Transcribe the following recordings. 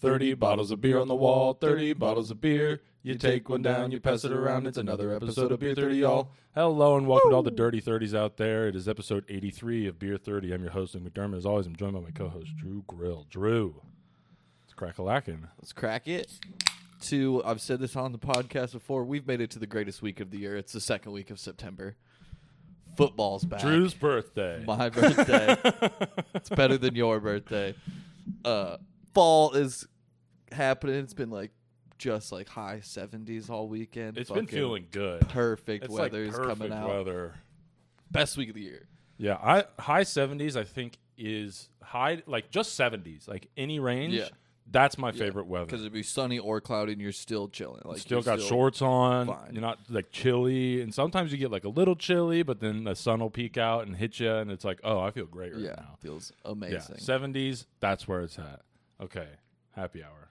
30 bottles of beer on the wall, 30 bottles of beer. You take one down, you pass it around. It's another episode of Beer 30, y'all. Hello and welcome to all the dirty 30s out there. It is episode 83 of Beer 30. I'm your host, Nick McDermott. As always, I'm joined by my co host, Drew Grill. Drew, it's crack a lacking. Let's crack it. To I've said this on the podcast before. We've made it to the greatest week of the year. It's the second week of September. Football's back. Drew's birthday. my birthday. it's better than your birthday. Uh, fall is happening. It's been like just like high seventies all weekend. It's been feeling good. perfect. It's weather like is perfect coming out. weather. Best week of the year. Yeah, I high 70s I think is high like just 70s. Like any range. Yeah. That's my favorite weather. because it'd be sunny or cloudy, and you're still chilling. Like still got shorts on. fine. You're not like chilly, and sometimes you get like a little chilly, but then the sun will peek out and hit you, and it's like, oh, I feel great right Yeah, now. feels amazing. seventies. That's where it's at. Okay, happy hour.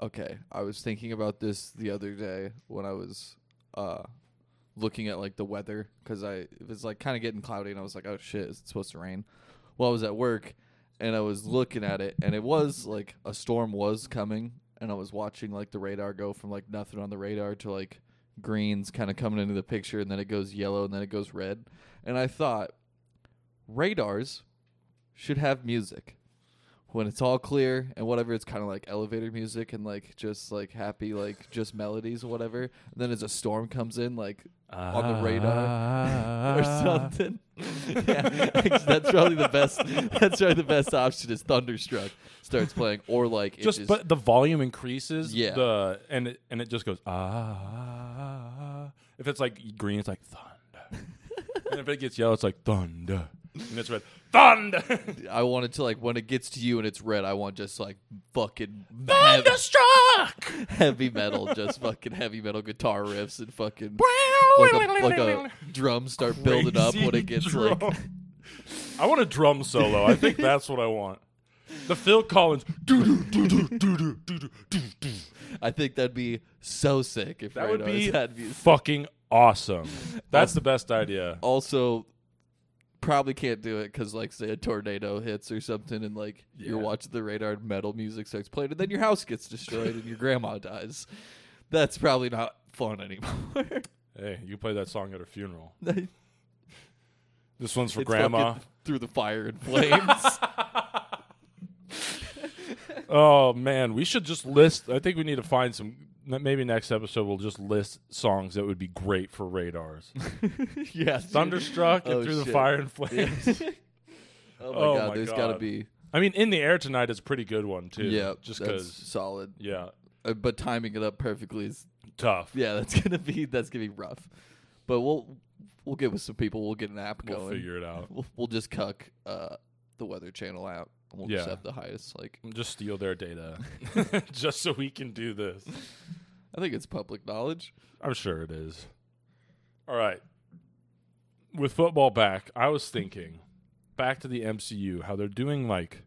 Okay, I was thinking about this the other day when I was uh looking at like the weather because I it was like kind of getting cloudy and I was like, oh shit, is it supposed to rain? Well, I was at work and I was looking at it and it was like a storm was coming and I was watching like the radar go from like nothing on the radar to like greens kind of coming into the picture and then it goes yellow and then it goes red and I thought radars should have music when it's all clear and whatever it's kind of like elevator music and like just like happy like just melodies or whatever and then as a storm comes in like on the radar or something yeah that's probably the best that's probably the best option is thunderstruck starts playing or like it Just, but the volume increases. Yeah. The and it and it just goes ah. If it's like green, it's like thunder. and if it gets yellow, it's like thunder. And it's red. Thunder. I want it to like when it gets to you and it's red I want just like fucking Thunderstruck. heavy metal just fucking heavy metal guitar riffs and fucking like a, like a drum start building up when it gets like Drum. I want a drum solo. I think that's what I want. The Phil Collins. I think that'd be so sick if That would Radars be had music. fucking awesome. That's the best idea. Also, probably can't do it because, like, say a tornado hits or something, and like you're watching the radar and metal music starts playing, and then your house gets destroyed and your grandma dies. That's probably not fun anymore. Hey, you play that song at her funeral. This one's for fucking grandma. through the fire and flames. Oh man, we should just list. I think we need to find some. Maybe next episode we'll just list songs that would be great for radars. yeah, Thunderstruck and Oh, through the fire and flames. oh my Oh god, my there's got to be I mean, in the air tonight is a pretty good one too. yeah, just because. solid. Yeah, Uh, but timing it up perfectly is tough. Yeah, that's gonna be that's gonna be rough. But we'll we'll get with some people. We'll get an app We'll going. figure it out. We'll, we'll just cuck uh, the Weather Channel app. And we'll Yeah. just have the highest. Like Just steal their data, just so we can do this. I think it's public knowledge. I'm sure it is. All right. With football back, I was thinking back to the MCU, how they're doing like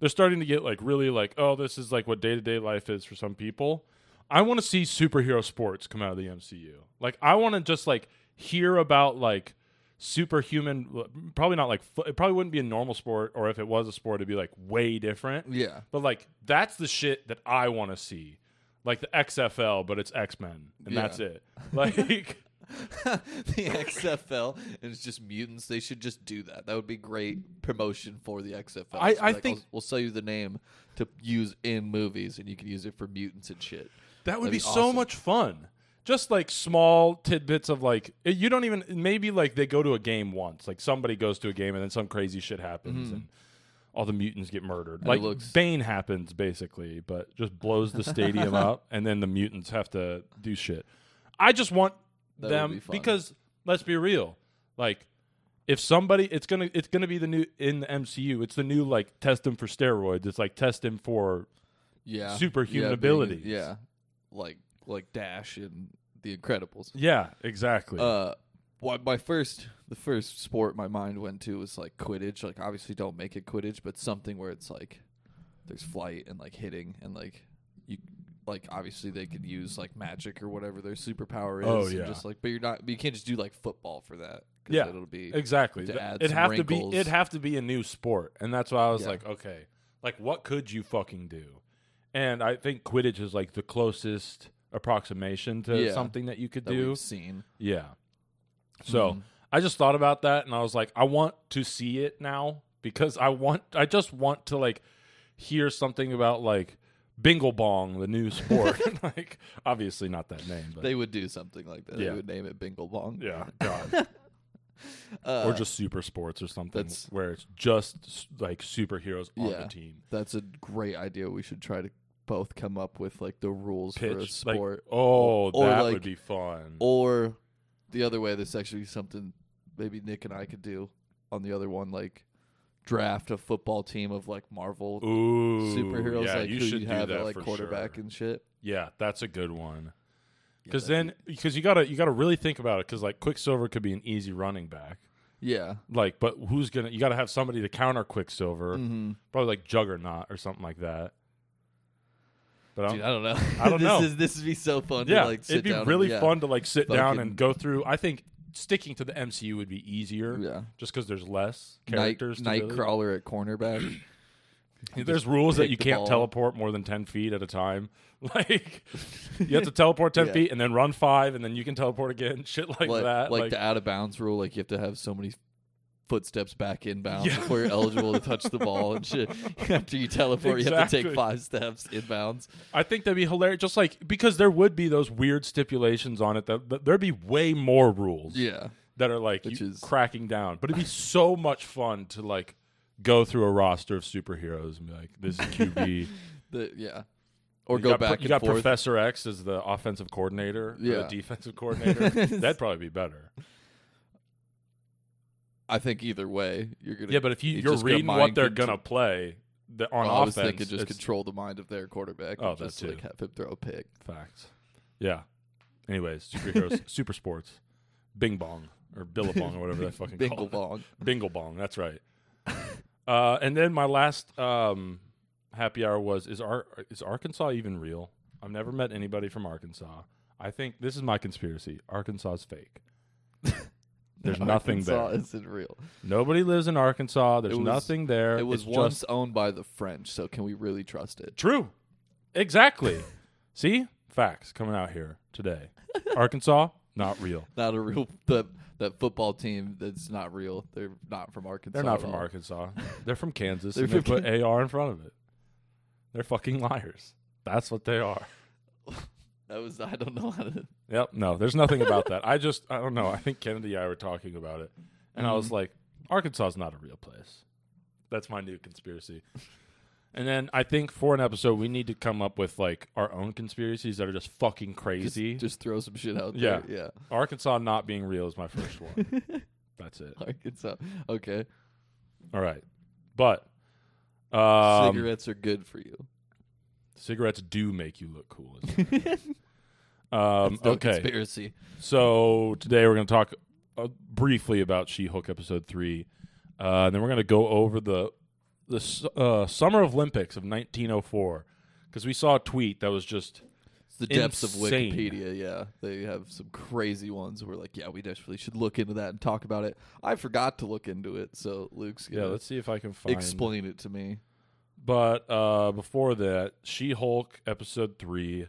they're starting to get like really like, oh, this is like what day to day life is for some people. I want to see superhero sports come out of the MCU. Like I want to just like hear about like superhuman probably not like it probably wouldn't be a normal sport or if it was a sport it'd be like way different Yeah, but like that's the shit that I want to see, like the XFL, but it's X Men, and Yeah. that's it. Like, the XFL and it's just mutants. They should just do that. That would be great promotion for the XFL. I- So, I think- I'll- we'll sell you the name to use in movies, and you can use it for mutants and shit. that would That'd be, be so awesome. much fun. Just like small tidbits of like you don't even maybe like they go to a game once, like somebody goes to a game and then some crazy shit happens mm-hmm. and all the mutants get murdered. And like looks- Bane happens basically, but just blows the stadium up and then the mutants have to do shit. I just want That them be because let's be real, like if somebody it's gonna it's gonna be the new in the MCU. It's the new like test him for steroids. It's like test him for Yeah, Superhuman yeah, being- Yeah, like like Dash and the Incredibles. yeah exactly. Uh, what my first the first sport my mind went to was like Quidditch. Like obviously don't make it Quidditch, but something where it's like there's flight and like hitting and like you like obviously they could use like magic or whatever their superpower is. Oh, and yeah. just like but you're not. You can't just do like football for that. Yeah, it'll be exactly. It'd have to be it'd have to be a new sport, and that's why I was Yeah. like, okay, like what could you fucking do? and I think Quidditch is like the closest approximation to Yeah. something that you could that do. seen. Yeah. So Mhm. I just thought about that and I was like, I want to see it now because I want I just want to like hear something about like Bingle Bong, the new sport. like obviously not that name, but They would do something like that. Yeah. They would name it Bingle Bong. yeah, God. Uh, or just super sports or something that's- where it's just like superheroes on Yeah. the team. that's a great idea. We should try to both come up with like the rules for a Pitch like sport. oh, or, that like- would be fun. or the other way, this actually something maybe Nick and I could do on the other one, like draft a football team of like Marvel Ooh, superheroes, yeah, like you who should you have at like quarterback sure. and shit. Yeah, that's a good one. Because that'd then, because you gotta you gotta really think about it. Because like Quicksilver could be an easy running back. yeah, Like, but who's gonna? You gotta have somebody to counter Quicksilver. hmm Probably like Juggernaut or something like that. But dude, I don't know. I don't this know. Is, this would be so fun. yeah, to, like sit it'd be really and, yeah, fun to like sit down and go through. I think sticking to the MCU would be easier, Yeah, just because there's less night characters. to really- Nightcrawler at cornerback. There's rules that you can't ball. teleport more than ten feet at a time. Like you have to teleport ten Yeah. feet and then run five, and then you can teleport again. Shit like, like, that. like, the out of bounds rule. Like you have to have so many footsteps back inbounds Yeah. before you're eligible to touch the ball and shit. After you teleport, you have to take five steps inbounds. I think that'd be hilarious. Just like because there would be those weird stipulations on it that, that there'd be way more rules Yeah, that are like Which is- cracking down. But it'd be so much fun to like go through a roster of superheroes and be like, this is QB. the yeah, or You go got, back You and got forth. Professor X as the offensive coordinator, or Yeah. the defensive coordinator. That'd probably be better. I think either way, you're gonna. Yeah, but if you, you're gonna reading what they're control- gonna play the, on Well, I was thinking just control the mind of their quarterback. Oh, and that just like have him throw a pick. facts. Yeah. Anyways, superheroes, super sports, Bing Bong or Billabong or whatever that fucking call Bingle bong. Bingle Bong. That's right. uh, and then my last um, happy hour was is Ar- is Arkansas even real? I've never met anybody from Arkansas. I think this is my conspiracy. Arkansas is fake. There's nothing there. Arkansas. Isn't real. Nobody lives in Arkansas. There's was- nothing there. It was It's once just owned by the French, so can we really trust it? true. Exactly. See facts coming out here today. Arkansas not real. Not a real that that football team that's not real. They're not from Arkansas. They're not at from all. Arkansas. They're from Kansas. They're and they from put AR in front of it. They're fucking liars. That's what they are. That was I don't know how to. Yep. No, there's nothing about that. I just I don't know. I think Kennedy and I were talking about it, and I was Mhm. like, Arkansas is not a real place. That's my new conspiracy. And then I think for an episode we need to come up with like our own conspiracies that are just fucking Just, crazy. just throw some shit out Yeah. there. Yeah. Arkansas not being real is my first one. That's it. Arkansas. Okay. All right. But um, Cigarettes are good for you. Cigarettes do make you look cool. um, no okay. Conspiracy. So today we're going to talk uh, briefly about She-Hulk episode three, uh, and then we're going to go over the the uh, Summer Olympics of 1904 because we saw a tweet that was just It's the depths of Wikipedia. Yeah, they have some crazy ones. We're like, yeah, we definitely should look into that and talk about it. I forgot to look into it, so Luke's yeah. Let's see if I can find. explain it to me. But uh, before that, She-Hulk episode three,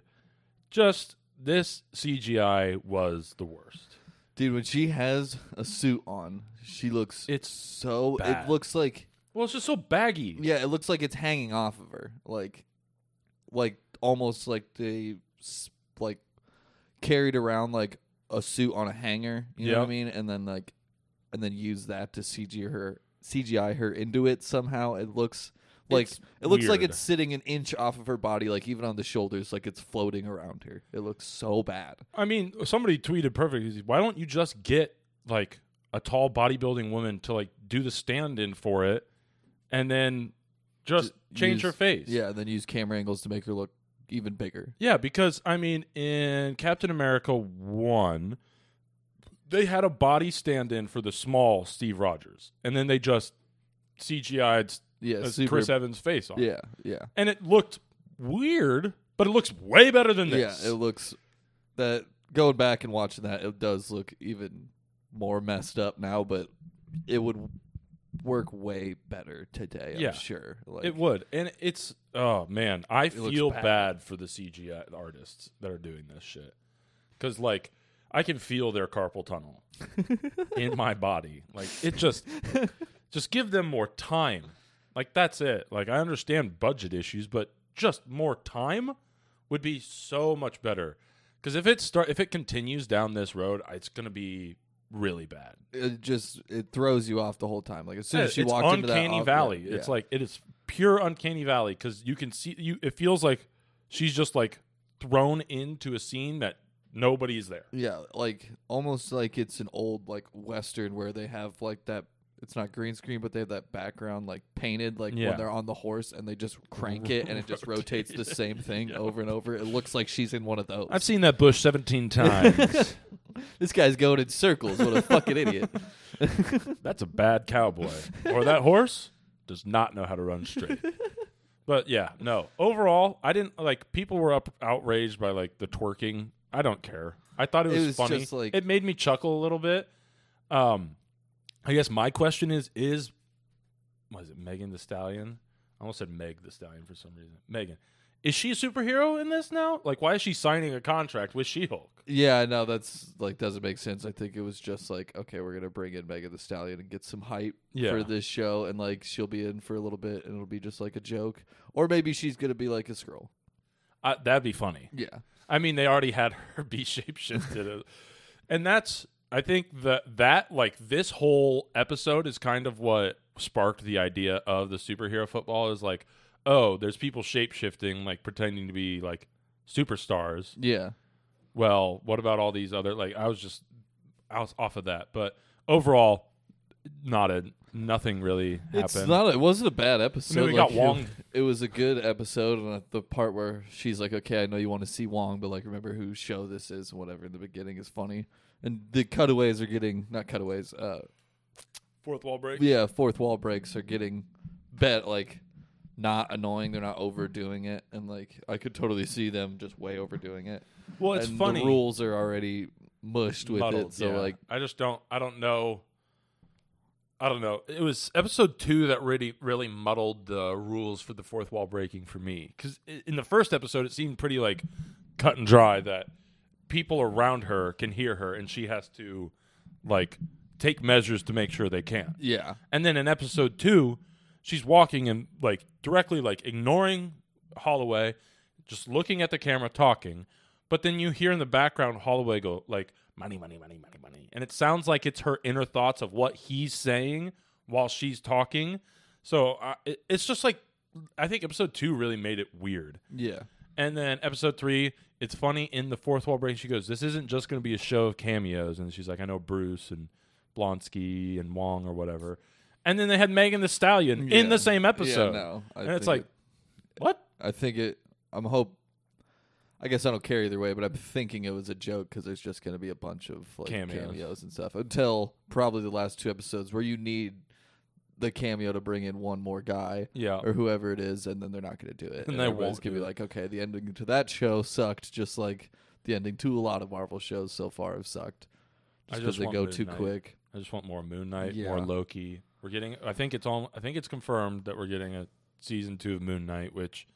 just this CGI was the worst. Dude, when she has a suit on, she looks It's so. bad. It looks like well, it's just so baggy. yeah, it looks like it's hanging off of her, like, like almost like they like carried around like a suit on a hanger. You know what I mean? And then like, and then use that to CG her, CGI her into it somehow. It looks like It's it looks like it's sitting an inch off of her body, like even on the shoulders, like it's floating around her. It looks so bad. I mean, somebody tweeted perfect. Why don't you just get like a tall bodybuilding woman to like do the stand-in for it, and then just Ju- change her face? Yeah, and then use camera angles to make her look even bigger. yeah. Because I mean, in Captain America one, they had a body stand-in for the small Steve Rogers, and then they just CGI'd Yeah, super. Chris Evans' face on, yeah, yeah. and it looked weird, but it looks way better than this. Yeah, it looks that going back and watching that, it does look even more messed up now. But it would work way better today. I'm Yeah. sure. Like, it would, and it's oh man, I feel bad. bad. for the CGI artists that are doing this shit because like I can feel their carpal tunnel in my body. Like it just, just give them more time. Like that's it. Like I understand budget issues, but just more time would be so much better. Because if it start, if it continues down this road, it's gonna be really bad. it just it throws you off the whole time. Like as soon as she it's walked into that uncanny valley. yeah, It's like it is pure uncanny valley because you can see you. It feels like she's just like thrown into a scene that nobody's there. Yeah, like almost like it's an old like western where they have like that. It's not green screen, but they have that background like painted, like Yeah. when they're on the horse and they just crank it and it just rotates the same thing over and over. It looks like she's in one of those. I've seen that bush seventeen times. this guy's going in circles. What a fucking idiot! That's a bad cowboy. Or that horse does not know how to run straight. But yeah, no. Overall, I didn't like people were up outraged by like the twerking. I don't care. I thought it It was, was funny. just, like- it made me chuckle a little bit. Um I guess my question is is was it Megan Thee Stallion? I almost said Meg the Stallion for some reason. Megan. Is she a superhero in this now? Like why is she signing a contract with She-Hulk? Yeah, no, that's like doesn't make sense. I think it was just like, okay, we're gonna bring in Megan Thee Stallion and get some hype Yeah. for this show, and like she'll be in for a little bit, and it'll be just like a joke, or maybe she's gonna be like a scroll. I, that'd be funny. Yeah, I mean, they already had her be shapeshifted, and that's I think that that like this whole episode is kind of what sparked the idea of the superhero football. Is like, oh, there's people shapeshifting, like pretending to be like superstars. yeah. Well, what about all these other like? I was just I was off of that, but overall, not a nothing really It's happened. not. It wasn't a bad I episode. mean, we like, got Wong. It, was a good episode, and the part where she's like, "Okay, I know you want to see Wong, but like, remember whose show this is and whatever." In the beginning is funny, and the cutaways are getting not cutaways. Uh, Fourth wall break. yeah, fourth wall breaks are getting bet like not annoying. They're not overdoing it, and like I could totally see them just way overdoing it. Well, it's and funny. The rules are already mushed with muddled, it, so yeah. like I just don't I don't know I don't know. It was episode 2 that really really muddled the rules for the fourth wall breaking for me cuz in the first episode it seemed pretty like cut and dry that people around her can hear her and she has to like take measures to make sure they can. yeah, And then in episode two, she's walking and like directly like ignoring Holliway, just looking at the camera talking. But then you hear in the background Holliway go like money, money, money, money, money, and it sounds like it's her inner thoughts of what he's saying while she's talking. So uh, it, it's just like I think episode two really made it weird. yeah, And then episode three, it's funny in the fourth wall break. She goes, "This isn't just going to be a show of cameos," and she's like, "I know Bruce and Blonsky and Wong or whatever." And then they had Megan Thee Stallion in the same episode, Yeah, no, I and it's like, what? I think it. I'm hope. I guess I don't care either way, but I'm thinking it was a joke because there's just going to be a bunch of like Cameos. cameos. and stuff until probably the last two episodes where you need the cameo to bring in one more guy Yeah, or whoever it is, and then they're not going to do it. And they everybody's won't gonna be like, okay, the ending to that show sucked, just like the ending to a lot of Marvel shows so far have sucked. I Just because they want go Moon too Knight. quick. I just want more Moon Knight, Yeah. more Loki. We're getting. I think it's all. I think it's confirmed that we're getting a season two of Moon Knight. Which,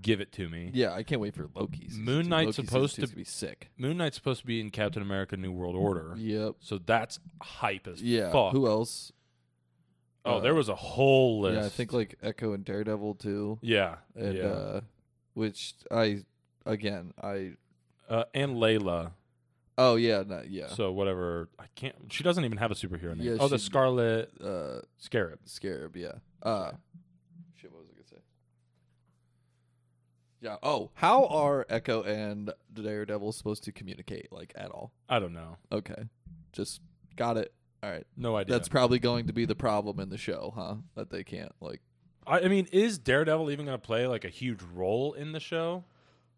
give it to me. Yeah, I can't wait for Loki. Moon. Knight's Loki supposed to- be sick. Moon Knight's supposed to be in Captain America: New World mm, Order. Yep. So that's hype as Yeah. fuck. Who else? Oh, uh, there was a whole list. Yeah, I think like Echo and Daredevil too. Yeah, and yeah. uh which I again I uh, and Layla. oh yeah no, yeah So whatever. I can't. She doesn't even have a superhero name. Yeah, oh, the Scarlet uh Scarab. Scarab yeah uh shit what was I gonna say yeah oh how are Echo and Daredevil supposed to communicate like at all I don't know. okay just got it all right No idea. that's probably going to be the problem in the show huh that they can't like I, I mean, is Daredevil even going to play like a huge role in the show?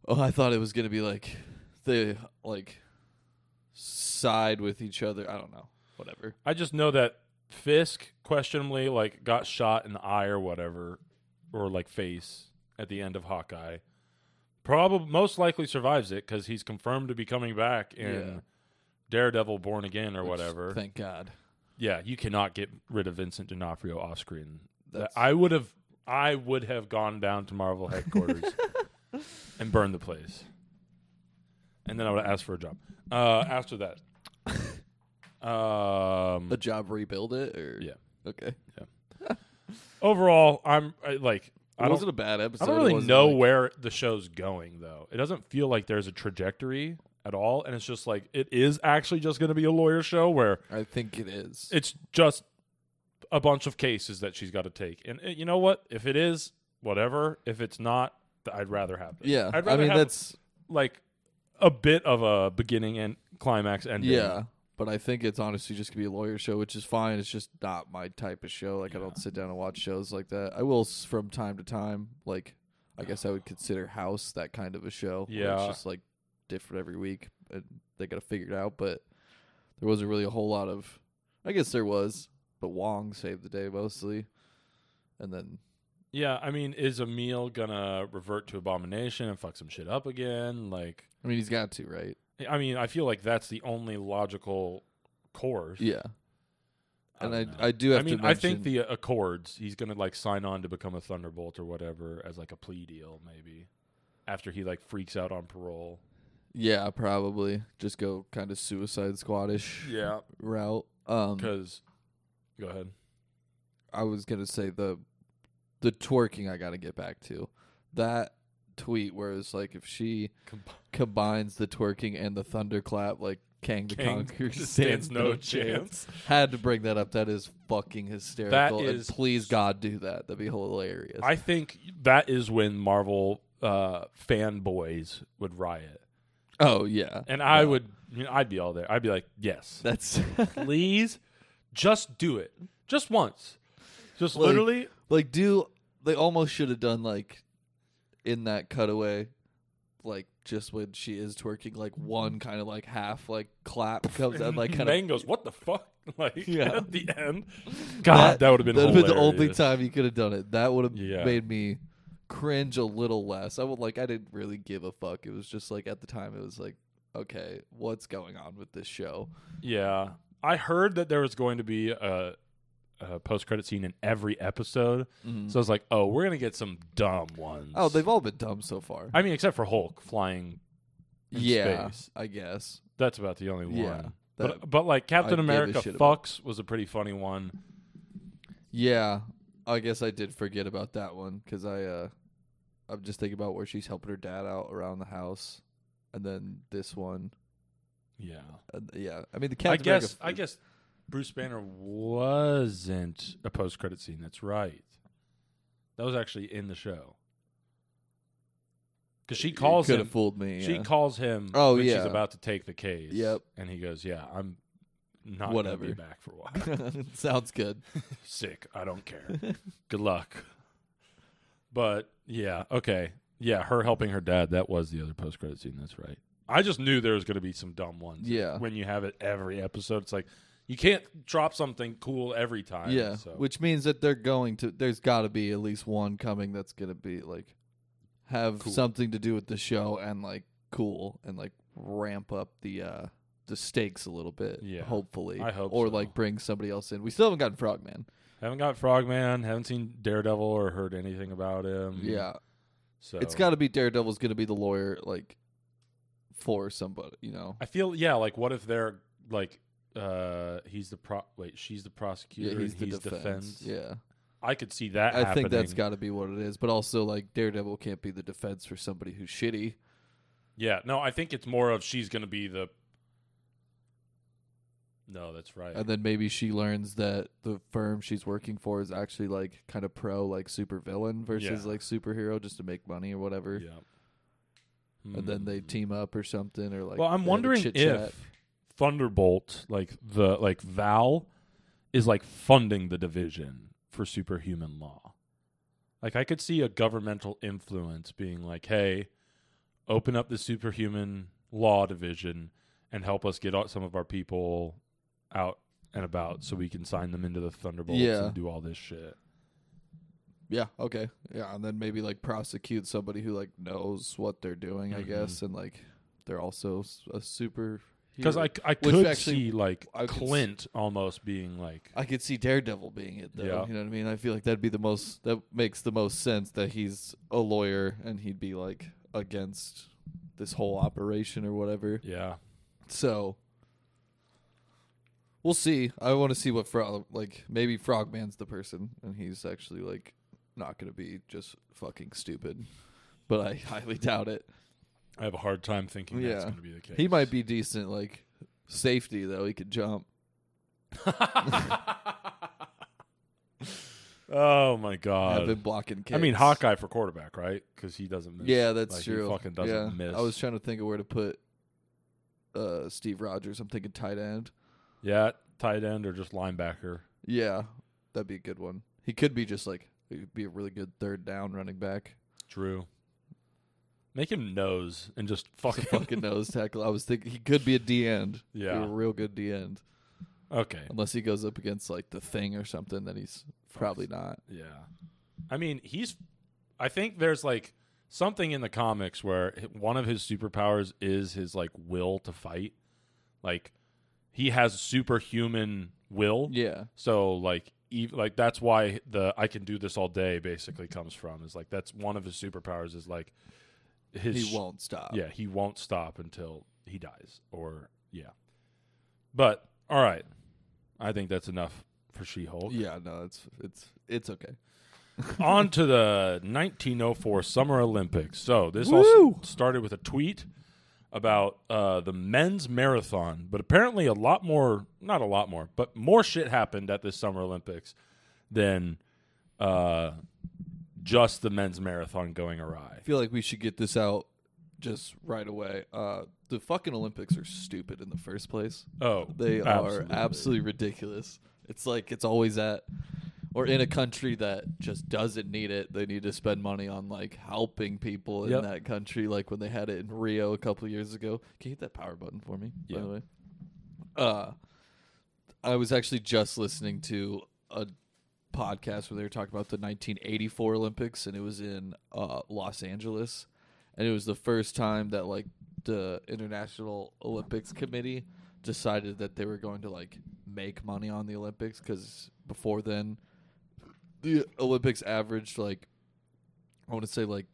oh I thought it was gonna be like they like side with each other I don't know whatever I just know that Fisk questionably like got shot in the eye or whatever, or like face at the end of Hawkeye. Probably most likely survives it because he's confirmed to be coming back in Yeah. Daredevil Born Again or Which, whatever. Thank God. yeah, you cannot get rid of Vincent D'Onofrio off screen. That's- I would have, I would have gone down to Marvel headquarters and burned the place, and then I would have asked for a job. Uh, after that, um, The job rebuild it or Yeah. Okay. Yeah. overall, I'm I, like, I It wasn't a bad episode. I don't really know like- where the show's going though. It doesn't feel like there's a trajectory at all, and it's just like it is actually just going to be a lawyer show where I think it is. it's just a bunch of cases that she's got to take. And uh, you know what? If it is, whatever. If it's not, th- I'd rather have it. yeah. I'd I rather mean have that's like a bit of a beginning and climax ending. yeah. But I think it's honestly just gonna be a lawyer show, which is fine. It's just not my type of show. Like I don't sit down and watch shows like that. I will s- from time to time. Like I guess I would consider House that kind of a show. where Yeah. it's just like different every week, and they got to figure it out. But there wasn't really a whole lot of. I guess there was, but Wong saved the day mostly, and then Yeah, I mean, is Emil gonna revert to Abomination and fuck some shit up again? Like, I mean he's got to right. I mean, I feel like that's the only logical course. Yeah. And I, know. I do have I mean, to I think the uh, Accords. He's gonna like sign on to become a Thunderbolt or whatever as like a plea deal, maybe. After he like freaks out on parole. Yeah probably just go kind of Suicide Squadish Yeah, route. Um, because. Go ahead. I was gonna say the the twerking I got to get back to that tweet where it's like if she combines the twerking and the thunderclap like Kang the Kang Conqueror stands no chance. Had to bring that up. That is fucking hysterical. and is- please God do that. That'd be hilarious. I think that is when Marvel uh, fanboys would riot, oh yeah, and I would. You know, I'd be all there. I'd be like, "Yes, That's please, just do it, just once, just Like- literally." like do they almost should have done like in that cutaway like just when she is twerking like one kind of like half like clap comes out like kind of goes, "What the fuck?" Like Yeah. at the end. God, that, would have been that'd been the only time you could have done it that would have Yeah. made me cringe a little less i would like i didn't really give a fuck it was just like at the time it was like okay what's going on with this show Yeah, I heard that there was going to be a, a post credit scene in every episode. So I was like, "Oh, we're gonna get some dumb ones." oh they've all been dumb so far I mean, except for Hulk flying. in yeah space. i guess That's about the only one. Yeah, but but like Captain I America fucks was a pretty funny one. Yeah, I guess I did forget about that one because I uh, I'm just thinking about where she's helping her dad out around the house, and then this one. Yeah, Uh, yeah, I mean the I guess America- I guess Bruce Banner wasn't a post credit scene. That's right. That was actually in the show. Because she calls could him. have fooled me. She yeah. calls him Oh, when she's about to take the case. Yep. And he goes, "Yeah, I'm not Whatever. gonna be back for a while. Sounds good. Sick. I don't care. Good luck." But yeah, okay, yeah, her helping her dad. That was the other post credit scene. That's right. I just knew there was going to be some dumb ones. Yeah. When you have it every episode, it's like you can't drop something cool every time. yeah, So. which means that they're going to. There's got to be at least one coming that's gonna be like have Cool. something to do with the show and like cool and like ramp up the uh the stakes a little bit. Yeah. hopefully. I hope or so. like bring somebody else in. We still haven't gotten Frogman. Haven't got Frogman. Haven't seen Daredevil or heard anything about him. Yeah, So It's got to be Daredevil's going to be the lawyer, like for somebody, you know. I feel yeah. Like, what if they're like, uh, he's the pro. Wait, she's the prosecutor. Yeah, he's the defense. defense. Yeah, I could see that. I think that's got to be what it is. But also, like Daredevil can't be the defense for somebody who's shitty. Yeah, no, I think it's more of she's going to be the. No, that's right. And then maybe she learns that the firm she's working for is actually like kind of pro, like super villain versus Yeah. like superhero, just to make money or whatever. yeah. And then they Hmm. team up or something, or like. well, I'm have a wondering if. Thunderbolt, like the like Val, is like funding the division for superhuman law. Like I could see a governmental influence being like, "Hey, open up the superhuman law division and help us get out some of our people out and about, so we can sign them into the Thunderbolts Yeah. and do all this shit." Yeah. Okay. Yeah, and then maybe like prosecute somebody who like knows what they're doing, I Mhm. guess, and like they're also s- a super Because I. I Which could actually see like I could s- Clint almost being like I could see Daredevil being it though. Yeah. You know what I mean? I feel like that'd be the most that makes the most sense that he's a lawyer and he'd be like against this whole operation or whatever. yeah So we'll see. I want to see what frog like maybe Frogman's the person and he's actually like not going to be just fucking stupid. But I highly doubt it. I have a hard time thinking that's Yeah. going to be the case. He might be decent like safety though. He could jump. oh my I've god! blocking kicks. I mean Hawkeye for quarterback, right? Because he doesn't miss. Yeah, that's Like, he true. fucking doesn't yeah. miss. I was trying to think of where to put uh, Steve Rogers. I'm thinking tight end. Yeah, tight end or just linebacker. Yeah, that'd be a good one. He could be just like he'd be a really good third down running back. True. Make him nose and just fucking. fucking nose tackle. I was thinking he could be a D end. Yeah. a real good D end. okay. Unless he goes up against like the thing or something, then he's probably not. Yeah. I mean, he's. I think there's like something in the comics where one of his superpowers is his like will to fight. Like he has superhuman will. Yeah, So like ev- like that's why the I can do this all day basically comes from is like that's one of his superpowers is like his he won't stop. yeah he won't stop until he dies or yeah. But all right, I think that's enough for She-Hulk. yeah. No, it's it's it's okay. On to the 1904 Summer Olympics. So this Woo! all started with a tweet about uh, the men's marathon, but apparently a lot more, not a lot more, but more shit happened at this Summer Olympics than uh, just the men's marathon going awry. I feel like we should get this out just right away. Uh, the fucking Olympics are stupid in the first place. Oh, They absolutely. are absolutely ridiculous. It's like it's always at or in a country that just doesn't need it. They need to spend money on like helping people in Yep. that country, like when they had it in Rio a couple of years ago. Can you hit that power button for me? Yeah. By the way, uh, I was actually just listening to a podcast where they were talking about the 1984 Olympics, and it was in uh, Los Angeles, and it was the first time that like the International Olympics Committee decided that they were going to like make money on the Olympics because before then the Olympics averaged like I want to say like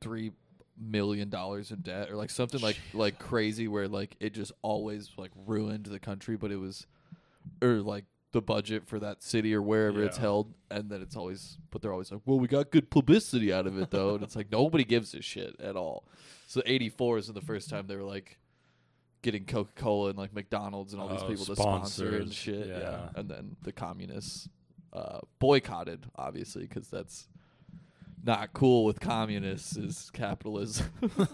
three million dollars in debt or like something like like crazy where like it just always like ruined the country but it was or like the budget for that city or wherever it's held and then it's always but they're always like well we got good publicity out of it though and it's like nobody gives a shit at all so 84 is the first time they were like getting coca-cola and like mcdonald's and all these Oh, people to sponsor and shit yeah. Yeah. and then the communists uh, boycotted obviously because that's not cool with communists is capitalism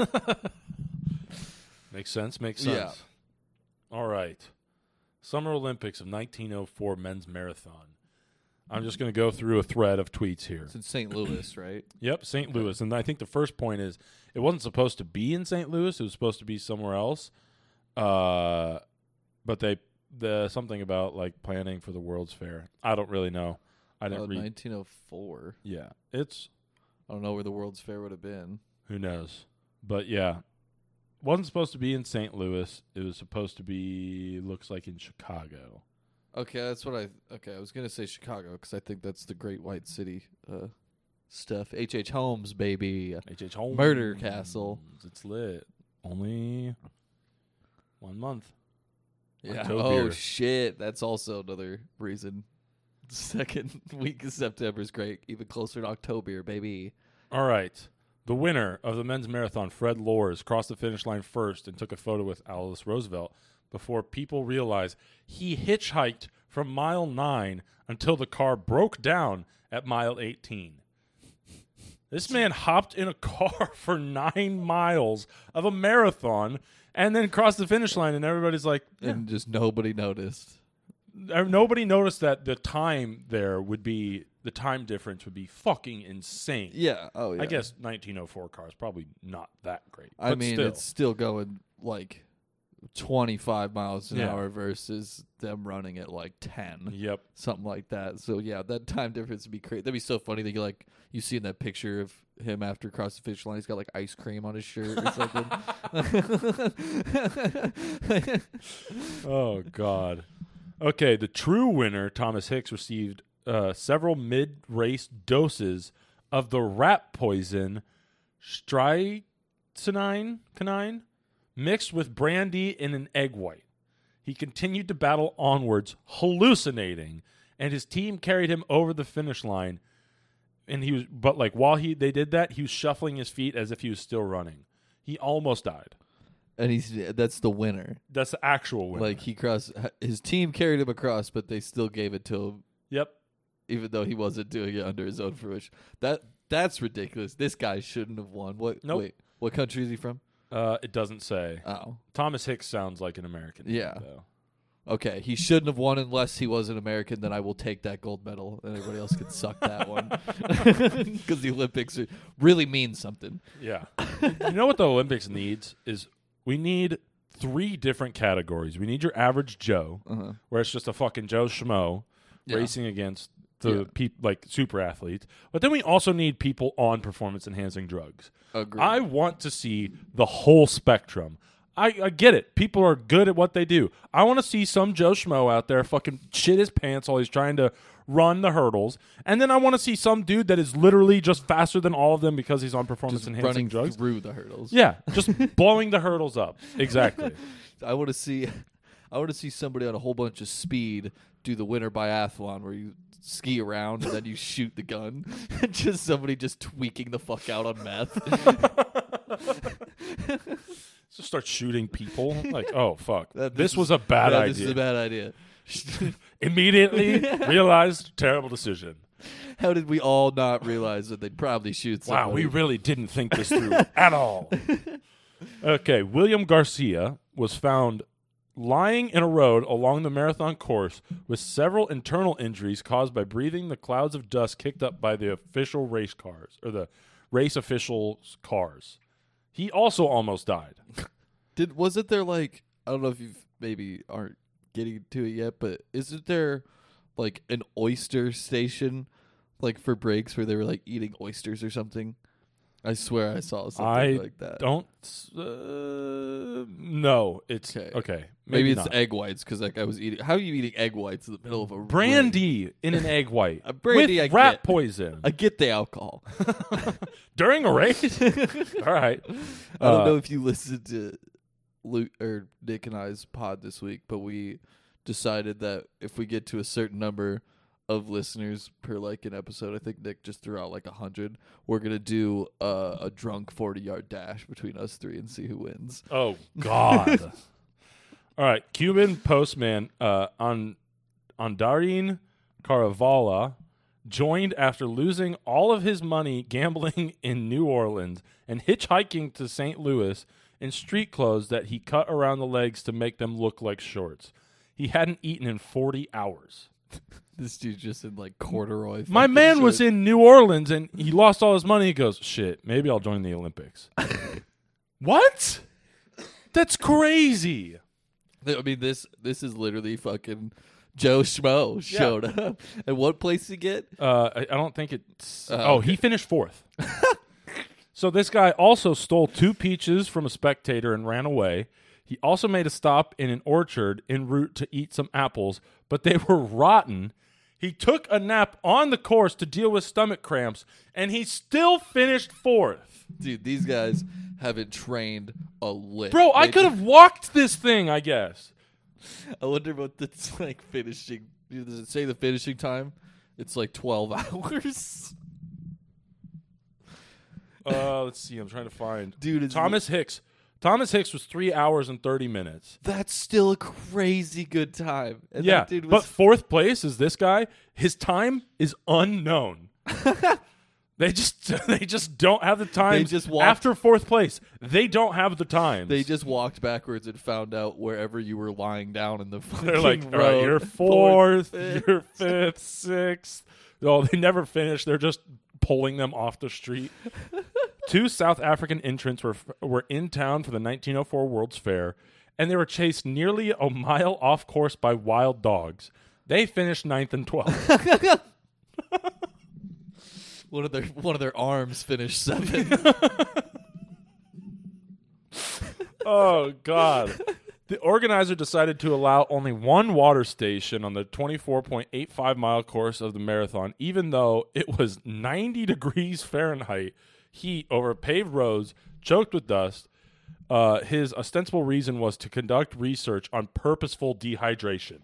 Makes sense. Makes sense. Yeah. All right. Summer Olympics of 1904 men's marathon. I'm just going to go through a thread of tweets here. it's in st louis right Yep, St. Louis. And I think the first point is it wasn't supposed to be in St. Louis. It was supposed to be somewhere else. Uh, but they the something about like planning for the World's Fair. I don't really know. I oh, didn't read. 1904 Yeah, it's i don't know where the world's fair would have been who knows. But yeah, wasn't supposed to be in St. Louis. It was supposed to be looks like in Chicago. okay that's what i okay i was gonna say chicago because i think that's the great white city uh, stuff H.H. H. holmes baby H. H. Holmes. Murder Castle. It's lit. Only one month. Yeah. October. Oh shit, that's also another reason. Second week of September is great. Even closer to October, baby. All right. The winner of the men's marathon, Fred Lorz, crossed the finish line first and took a photo with Alice Roosevelt before people realized he hitchhiked from mile 9 until the car broke down at mile 18. This man hopped in a car for 9 miles of a marathon and then crossed the finish line and everybody's like, yeah. And just nobody noticed. Uh, nobody noticed that the time there would be the time difference would be fucking insane. Yeah. Oh yeah. I guess 1904 cars probably not that great. I mean, still. it's still going like 25 miles an Yeah. hour versus them running at like 10, Yep. something like that. So yeah, that time difference would be crazy. That'd be so funny that you like you see in that picture of him after across the finish line, he's got like ice cream on his shirt or something. Oh God. Okay, the true winner, Thomas Hicks, received uh, several mid-race doses of the rat poison strychnine canine, mixed with brandy in an egg white. He continued to battle onwards, hallucinating, and his team carried him over the finish line. And he was, but like while he they did that, he was shuffling his feet as if he was still running. He almost died. and he's that's the winner. That's the actual winner. Like he crossed his team carried him across, but they still gave it to him yep. even though he wasn't doing it under his own fruition. That that's ridiculous. This guy shouldn't have won. What Nope. wait, what country is he from? Uh, it doesn't say. Oh. Thomas Hicks sounds like an American. name, Yeah. though. Okay, he shouldn't have won unless he was an American. Then I will take that gold medal, and everybody else can suck that one because the Olympics are, really mean something. Yeah. you know what the Olympics needs is we need three different categories. We need your average Joe, Uh-huh. where it's just a fucking Joe Schmo Yeah. racing against the Yeah. peop like super athletes. But then we also need people on performance enhancing drugs. Agreed. I want to see the whole spectrum. I, I get it. People are good at what they do. I want to see some Joe Schmo out there fucking shit his pants while he's trying to run the hurdles. And then I want to see some dude that is literally just faster than all of them because he's on performance enhancing drugs. through the hurdles. Yeah, just blowing the hurdles up. Exactly. I want to see, I want to see somebody on a whole bunch of speed do the winter biathlon where you ski around and then you shoot the gun. just somebody just tweaking the fuck out on meth. Just start shooting people. Like, oh fuck, That- this, this was a bad Yeah, idea. This is a bad idea. Immediately realized terrible decision. How did we all not realize that they'd probably shoot someone? Wow, we really didn't think this through at all. Okay, William Garcia was found lying in a road along the marathon course with several internal injuries caused by breathing the clouds of dust kicked up by the official race cars or the race officials' cars. He also almost died. Did was it there like I don't know if you maybe aren't getting to it yet, but isn't there like an oyster station like for breaks where they were like eating oysters or something? I swear I saw something I like that. Don't uh, no, it's okay. Okay. maybe, maybe, it's not. egg whites because like I was eating. How are you eating egg whites in the middle of a brandy in an egg white A brandy with I rat get. poison I get the alcohol. during a race. All right, I don't Uh, know if you listened to Luke or Nick and I's pod this week, but we decided that if we get to a certain number of listeners per like an episode, I think Nick just threw out like a hundred. We're gonna do uh, a drunk forty yard dash between us three and see who wins. Oh God! All right, Cuban postman uh, on Andarin Carvajal joined after losing all of his money gambling in New Orleans and hitchhiking to St. Louis in street clothes that he cut around the legs to make them look like shorts. He hadn't eaten in 40 hours. This dude just in like corduroy. My man was in New Orleans and he lost all his money. He goes, "Shit, maybe I'll join the Olympics." what? That's crazy. I mean, this this is literally fucking Joe Schmo showed up. And what place to get? Uh, I, I don't think it's. Uh, oh, okay. he finished fourth. so this guy also stole two peaches from a spectator and ran away. He also made a stop in an orchard en route to eat some apples, but they were rotten. He took a nap on the course to deal with stomach cramps, and he still finished fourth. Dude, these guys haven't trained a lick. Bro, I could have walked this thing, I guess. I wonder what that's like finishing. Does it say the finishing time? It's like 12 hours. Uh, let's see. I'm trying to find Dude, Thomas Hicks. Thomas Hicks was three hours and thirty minutes. That's still a crazy good time. And yeah, that dude but fourth place is this guy. His time is unknown. they just they just don't have the time. They just walked- after fourth place. They don't have the time. they just walked backwards and found out wherever you were lying down in the They're like, all right, you're fourth, fifth." you're fifth, sixth. No, they never finish. They're just pulling them off the street. Two South African entrants were were in town for the 1904 World's Fair, and they were chased nearly a mile off course by wild dogs. They finished ninth and 12th. One of their one of their arms finished seventh. oh, God. The organizer decided to allow only one water station on the 24.85 mile course of the marathon, even though it was 90 degrees Fahrenheit heat over paved roads, choked with dust. Uh, his ostensible reason was to conduct research on purposeful dehydration.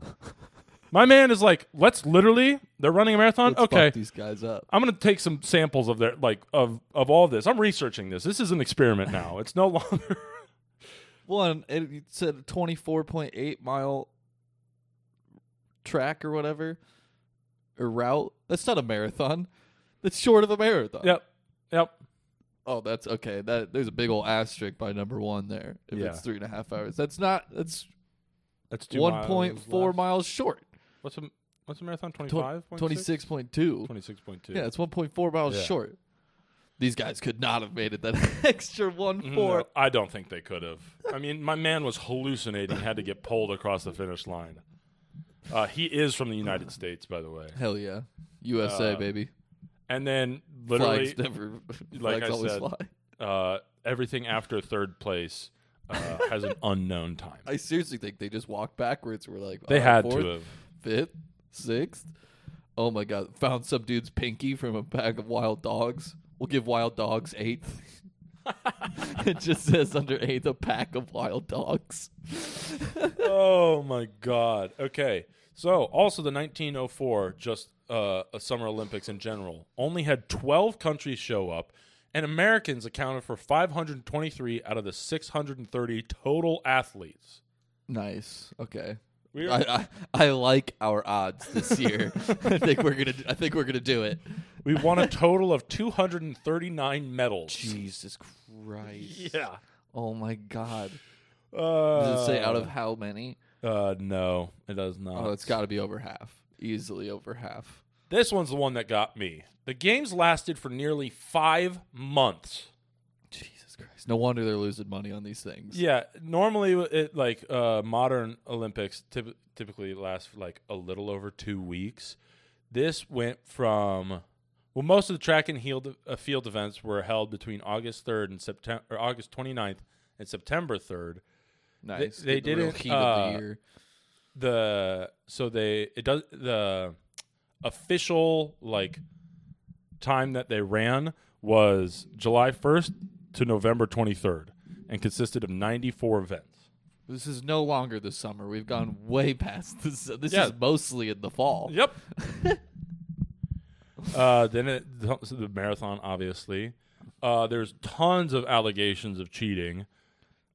My man is like, let's literally, they're running a marathon. Let's okay, these guys up. I'm gonna take some samples of their like of of all this. I'm researching this. This is an experiment now. It's no longer. One, it it said a twenty four point eight mile track or whatever, or route. That's not a marathon. That's short of a marathon. yep, yep. Oh, that's okay. That there's a big old asterisk by number one there. If Yeah. it's three and a half hours, that's not. That's That's two one point four miles. miles short. What's a what's a marathon? Twenty five. Twenty six point two. Twenty six point two. Yeah, it's one point four miles Yeah. short. These guys could not have made it that extra one four. No, I don't think they could have. I mean, my man was hallucinating. Had to get pulled across the finish line. Uh, he is from the United States, by the way. Hell yeah, USA Uh, baby. And then literally, Flags never. like flags I always said, fly. uh, everything after third place uh, has an unknown time. I seriously think they just walked backwards. We're like, They uh, had fourth, to have. fifth, sixth. Oh my god! Found some dude's pinky from a pack of wild dogs. We'll give wild dogs eighth. it just says under eighth a pack of wild dogs. oh my god. Okay. So, also the 1904 just uh, a Summer Olympics in general only had 12 countries show up and Americans accounted for 523 out of the 630 total athletes. Nice. Okay. We I, I I like our odds this year. I think we're gonna I think we're gonna do it. we won a total of 239 medals. Jesus Christ. Yeah. Oh my God. Uh, Does it say out of how many? Uh no, it does not. Oh, it's got to be over half. Easily over half. This one's the one that got me. The games lasted for nearly 5 months. Jesus Christ. No wonder they're losing money on these things. Yeah, normally it like uh, modern Olympics typ- typically last like a little over two weeks. This went from well, most of the track and field uh, field events were held between August third and September or August 29th and September third. Nice. they Get the real didn't, heat of uh, the year. The so they it does the official like time that they ran was July 1st to November 23rd and consisted of 94 events. This is no longer the summer. We've gone way past this. This Yeah. is mostly in the fall. Yep. uh, then it, so the marathon, obviously. Uh, there's tons of allegations of cheating.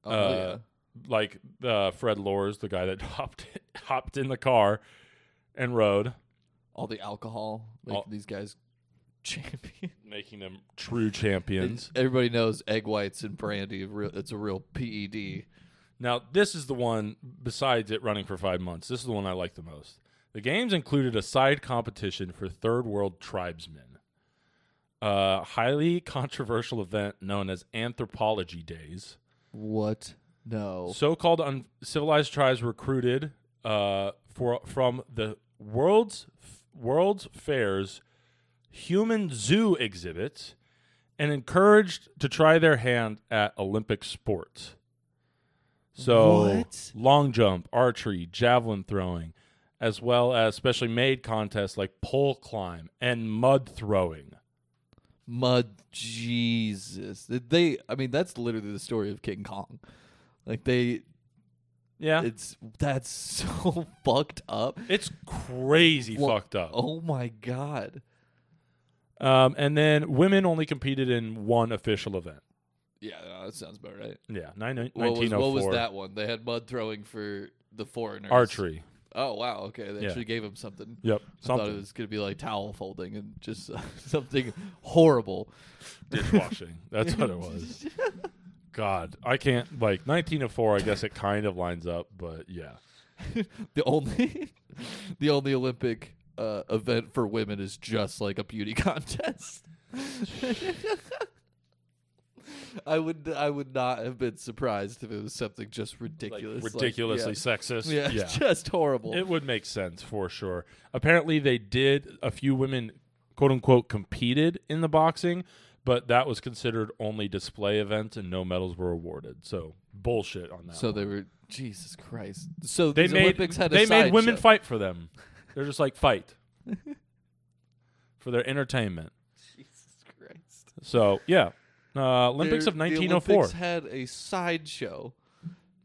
Oh, uh, Like uh, Fred Lorz, the guy that hopped hopped in the car and rode, All the alcohol making All- these guys champion. making them true champions. Everybody knows egg whites and brandy. real- It's a real PED. Now, this is the one, besides it running for five months, this is the one I like the most. The games included a side competition for third world tribesmen, a highly controversial event known as Anthropology Days. What? No. So-called uncivilized tribes recruited uh, for from the world's world's fairs human zoo exhibits and encouraged to try their hand at Olympic sports. So What? long jump, archery, javelin throwing, as well as specially made contests like pole climb and mud throwing. Mud. Jesus. They. I mean, that's literally the story of King Kong. Like they. Yeah, It's that's so fucked up. it's crazy Well, fucked up. Oh my god. Um, and then women only competed in one official event. Yeah, no, that sounds about right. Yeah, nine, What was, 1904. what was that one? They had mud throwing for the foreigners. Archery. Oh wow. Okay, they Yeah. actually gave him something. Yep. I thought Something. it was gonna be like towel folding and just uh, something horrible. Dishwashing. That's what it was. God, I can't like 1904. I guess it kind of lines up, but yeah. The only, the only Olympic uh, event for women is just like a beauty contest. I would I would not have been surprised if it was something just ridiculous, like, ridiculously yeah. sexist. Yeah, yeah. just horrible. It would make sense for sure. Apparently, they did. A few women, quote unquote, competed in the boxing, but that was considered only display events, and no medals were awarded. So bullshit on that. so one. they were Jesus Christ. So they made Olympics had a they made women show. fight for them. They're just like fight for their entertainment. Jesus Christ. So yeah, uh, Olympics They're- of the 1904. Olympics had a sideshow.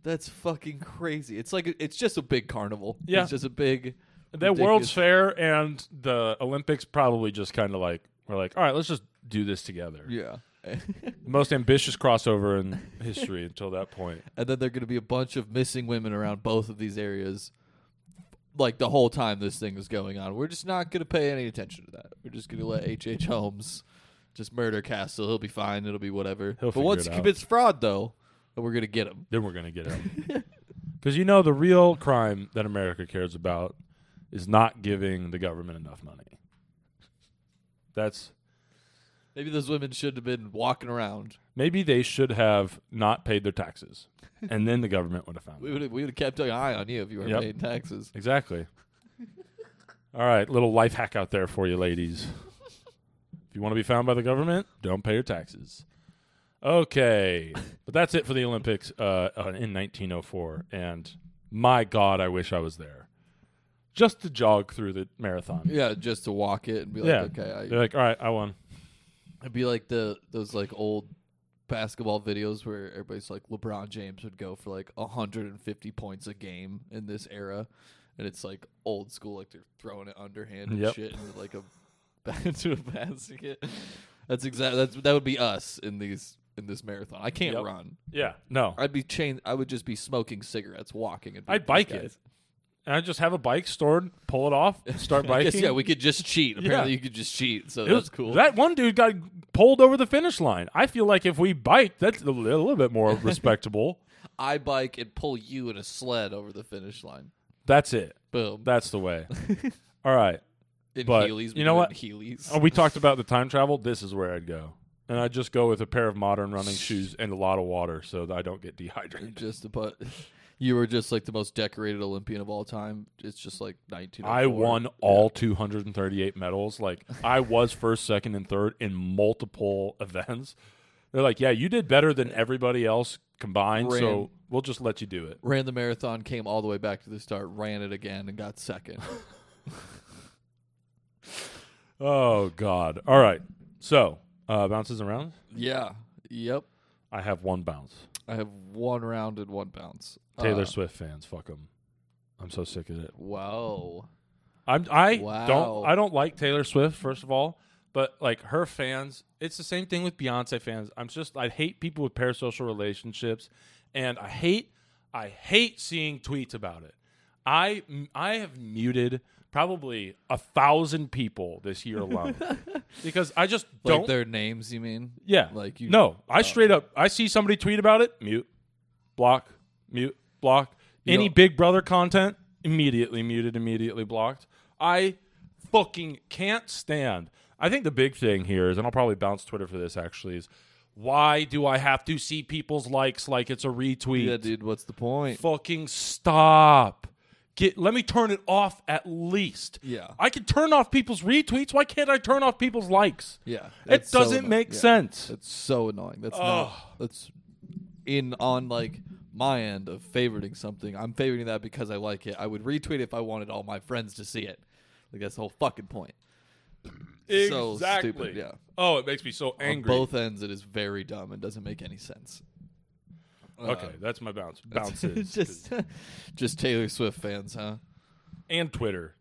That's fucking crazy. It's like it's just a big carnival. Yeah. it's just a big. The World's Fair and the Olympics probably just kind of like we're like, all right, let's just do this together. Yeah. Most ambitious crossover in history until that point. and then there are going to be a bunch of missing women around both of these areas like the whole time this thing is going on we're just not going to pay any attention to that we're just going to let H.H. H. Holmes just murder Castle he'll be fine it'll be whatever He'll but once he out. commits fraud though then we're going to get him Then we're gonna get him. Because you know the real crime that America cares about is not giving the government enough money. That's maybe those women should have been walking around maybe they should have not paid their taxes, and then the government would have found we them. would have, we would have kept an eye on you if you were Yep. paying taxes Exactly. All right, little life hack out there for you, ladies. If you want to be found by the government, don't pay your taxes. Okay, but that's it for the Olympics uh, uh, in 1904. And my God, I wish I was there, just to jog through the marathon. yeah just to walk it and be like Yeah. okay I, They're like, all right, I won. It'd be like the those like old basketball videos where everybody's like LeBron James would go for like 150 points a game in this era, and it's like old school, like they're throwing it underhand and Yep. shit into like a into a basket. That's exactly that's that would be us in these in this marathon. I can't Yep. run. Yeah, no, I'd be chain. I would just be smoking cigarettes, walking. And I'd bike it. And I just have a bike stored, pull it off, start biking. guess yeah, we could just cheat. Apparently, Yeah. you could just cheat. So It was that's cool. That one dude got pulled over the finish line. I feel like if we bike, that's a little bit more respectable. I bike and pull you in a sled over the finish line. That's it. Boom. That's the way. All right. In But Heelys, you know what? Heelys. Oh, we talked about the time travel. This is where I'd go. And I'd just go with a pair of modern running shoes and a lot of water so that I don't get dehydrated. just about you were just like the most decorated Olympian of all time. It's just like 19. I won all 238 medals. Like I was first, second, and third in multiple events. They're like, "Yeah, you did better than everybody else combined, Ran. so we'll just let you do it." Ran the marathon, came all the way back to the start, ran it again, and got second. Oh God! All right, so uh, bounces around. yeah. Yep. I have one bounce. I have one round and one bounce. Taylor Uh, Swift fans, fuck them. I'm so sick of it. Whoa. I'm I Wow. don't I don't like Taylor Swift first of all, but like her fans, it's the same thing with Beyonce fans. I'm just I hate people with parasocial relationships, and I hate I hate seeing tweets about it. I I have muted probably a thousand people this year alone because I just Like don't. their names, you mean? yeah, like you- No, I oh. straight up I see somebody tweet about it, mute, block, mute, block. Any Big Brother content, immediately muted, immediately blocked. I fucking can't stand. I think the big thing here is, and I'll probably bounce Twitter for this actually, is why do I have to see people's likes like it's a retweet? Yeah, dude. What's the point? Fucking stop. Get let me turn it off at least. Yeah. I can turn off people's retweets. Why can't I turn off people's likes? Yeah. It doesn't annoying. make Yeah. sense. It's so annoying. That's not. That's in on like my end of favoriting something. I'm favoriting that because I like it. I would retweet if I wanted all my friends to see it. Like that's the whole fucking point. So stupid, yeah. Oh, it makes me so angry. On both ends, it is very dumb and doesn't make any sense. Okay, Uh, that's my bounce. Bounces. just, just Taylor Swift fans, huh? and Twitter.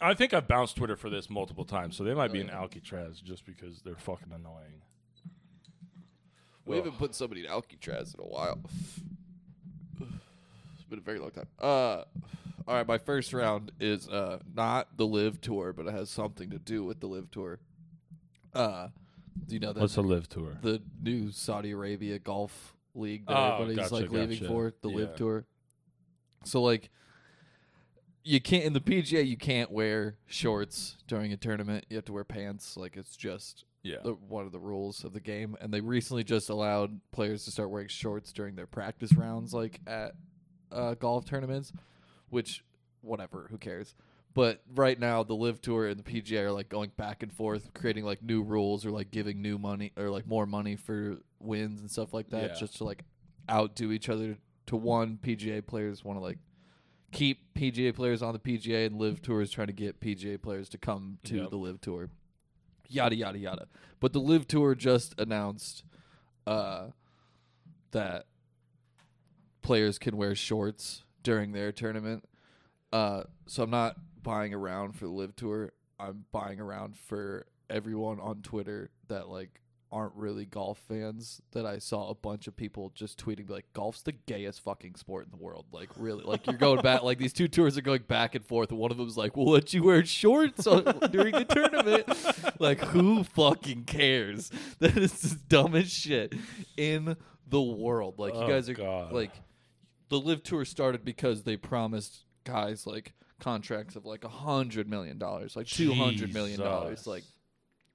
I think I've bounced Twitter for this multiple times, so they might be Oh, in. Alcatraz just because they're fucking annoying. We Ugh. haven't put somebody in Alcatraz in a while. Been a very long time. Uh, all right, my first round is uh not the LIV Tour, but it has something to do with the LIV Tour. Uh, do you know that What's a LIV Tour? the new Saudi Arabia golf league that Oh, everybody's gotcha, like leaving gotcha. for the Yeah. LIV Tour? So like, you can't in the PGA you can't wear shorts during a tournament. You have to wear pants. Like it's just Yeah. the, one of the rules of the game, and they recently just allowed players to start wearing shorts during their practice rounds, like at uh, golf tournaments. Which, whatever, who cares? But right now, the LIV Tour and the PGA are like going back and forth, creating like new rules or like giving new money or like more money for wins and stuff like that, Yeah. just to like outdo each other. To one, PGA players want to like keep PGA players on the PGA, and LIV Tour is trying to get PGA players to come to Yep. the LIV Tour. Yada yada yada. But the LIV Tour just announced uh, that players can wear shorts during their tournament. Uh, so I'm not buying around for the LIV Tour. I'm buying around for everyone on Twitter that like aren't really golf fans. That I saw a bunch of people just tweeting like, "Golf's the gayest fucking sport in the world." Like really, like you're going back. Like these two tours are going back and forth. And one of them's like, "We'll let you wear shorts on, during the tournament." like who fucking cares? That is the dumbest shit in the world. Like you Oh, guys are God. like the LIV Tour started because they promised guys like contracts of like a hundred million dollars, like two hundred million dollars. Like,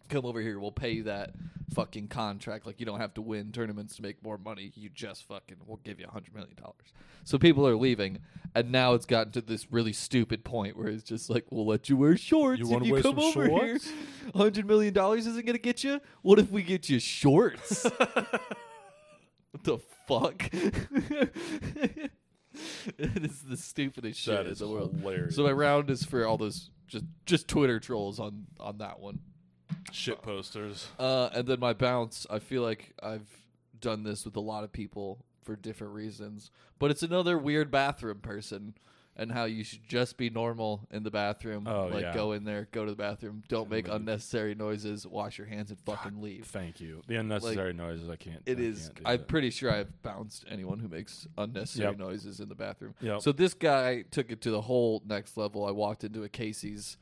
come over here, we'll pay you that fucking contract. Like, you don't have to win tournaments to make more money. You just fucking we'll give you a hundred million dollars. So people are leaving, and now it's gotten to this really stupid point where it's just like, we'll let you wear shorts You if you come over here. shorts? Hundred million dollars isn't gonna get you. What if we get you shorts? What the fuck? it is the stupidest shit in the world. hilarious. So my round is for all those just just Twitter trolls on on that one. Shit posters. Uh, and then my bounce, I feel like I've done this with a lot of people for different reasons, but it's another weird bathroom person. And how you should just be normal in the bathroom. Oh, like yeah. go in there, go to the bathroom, don't make unnecessary noises, wash your hands, and fucking leave. Thank you. The unnecessary noises. I can't. It I is. can't I'm that. pretty sure I've bounced anyone who makes unnecessary Yep. noises in the bathroom. Yep. So this guy took it to the whole next level. I walked into a Casey's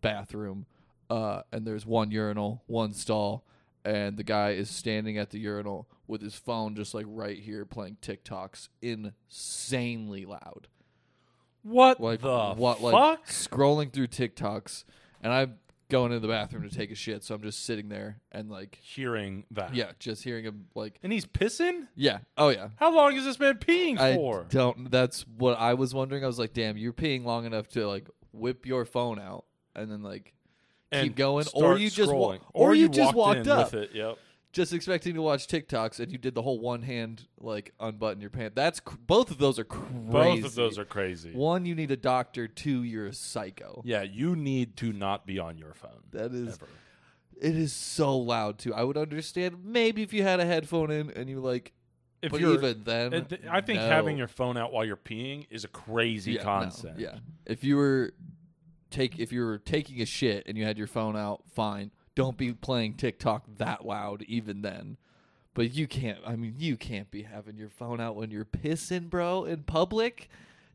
bathroom, uh, and there's one urinal, one stall, and the guy is standing at the urinal with his phone just like right here playing TikToks insanely loud. What Like the what like fuck? scrolling through TikToks, and I'm going into the bathroom to take a shit, so I'm just sitting there and like Hearing that. yeah, just hearing him like And he's pissing. yeah, oh yeah. How long is this man peeing I for? don't. That's what I was wondering. I was like, "Damn, you're peeing long enough to like whip your phone out and then like and keep going, or you just wa- scrolling. or you you just walked, walked in up. with it. Yep. Just expecting to watch TikToks, and you did the whole one hand like unbutton your pants. That's cr- both of those are crazy. Both of those are crazy. one. You need a doctor. Two, you're a psycho. Yeah, you need to not be on your phone. That is. ever. It is so loud too. I would understand maybe if you had a headphone in and you like, If but even then, th- I think no. having your phone out while you're peeing is a crazy yeah, no, concept. yeah. If you were take if you were taking a shit and you had your phone out, fine. Don't be playing TikTok that loud even then. But you can't I mean you can't be having your phone out when you're pissing, bro, in public.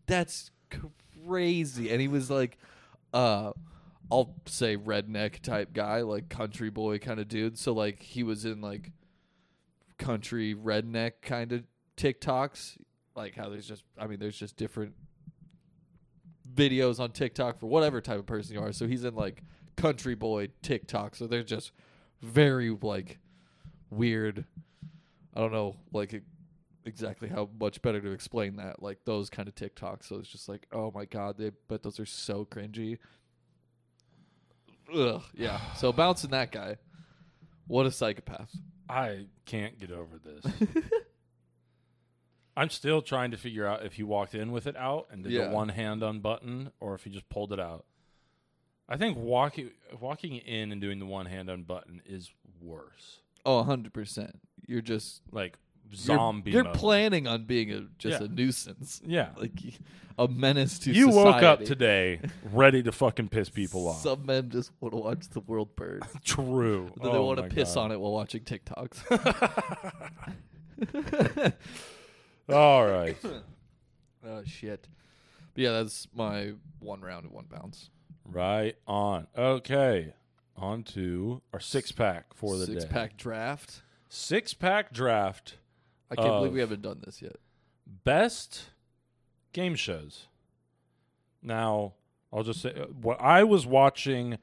That's crazy. And he was like uh I'll say redneck type guy, like country boy kind of dude. So like he was in like country redneck kind of TikToks, like how there's just I mean there's just different videos on TikTok for whatever type of person you are. So he's in like country boy TikTok. So they're just very like weird. I don't know like exactly how much better to explain that. Like those kind of TikToks. So it's just like, oh my god, they but those are so cringy. Ugh, yeah. So bouncing that guy. What a psychopath. I can't get over this. I'm still trying to figure out if he walked in with it out and did Yeah. the one hand unbutton or if he just pulled it out. I think walking walking in and doing the one hand unbutton is worse. Oh, 100%. You're just Like you're- zombie. You're, planning on being a just Yeah. a nuisance. Yeah. Like a menace to you woke up society. today ready to fucking piss people off. Some men just want to watch the world burn. True. Then they oh want to piss on it while watching TikToks. All right. oh shit. But yeah, that's my one round and one bounce. Right on. Okay. On to our six pack for the Six day. pack draft. Six pack draft. I can't believe we haven't done this yet. best game shows. Now, I'll just say uh, what I was watching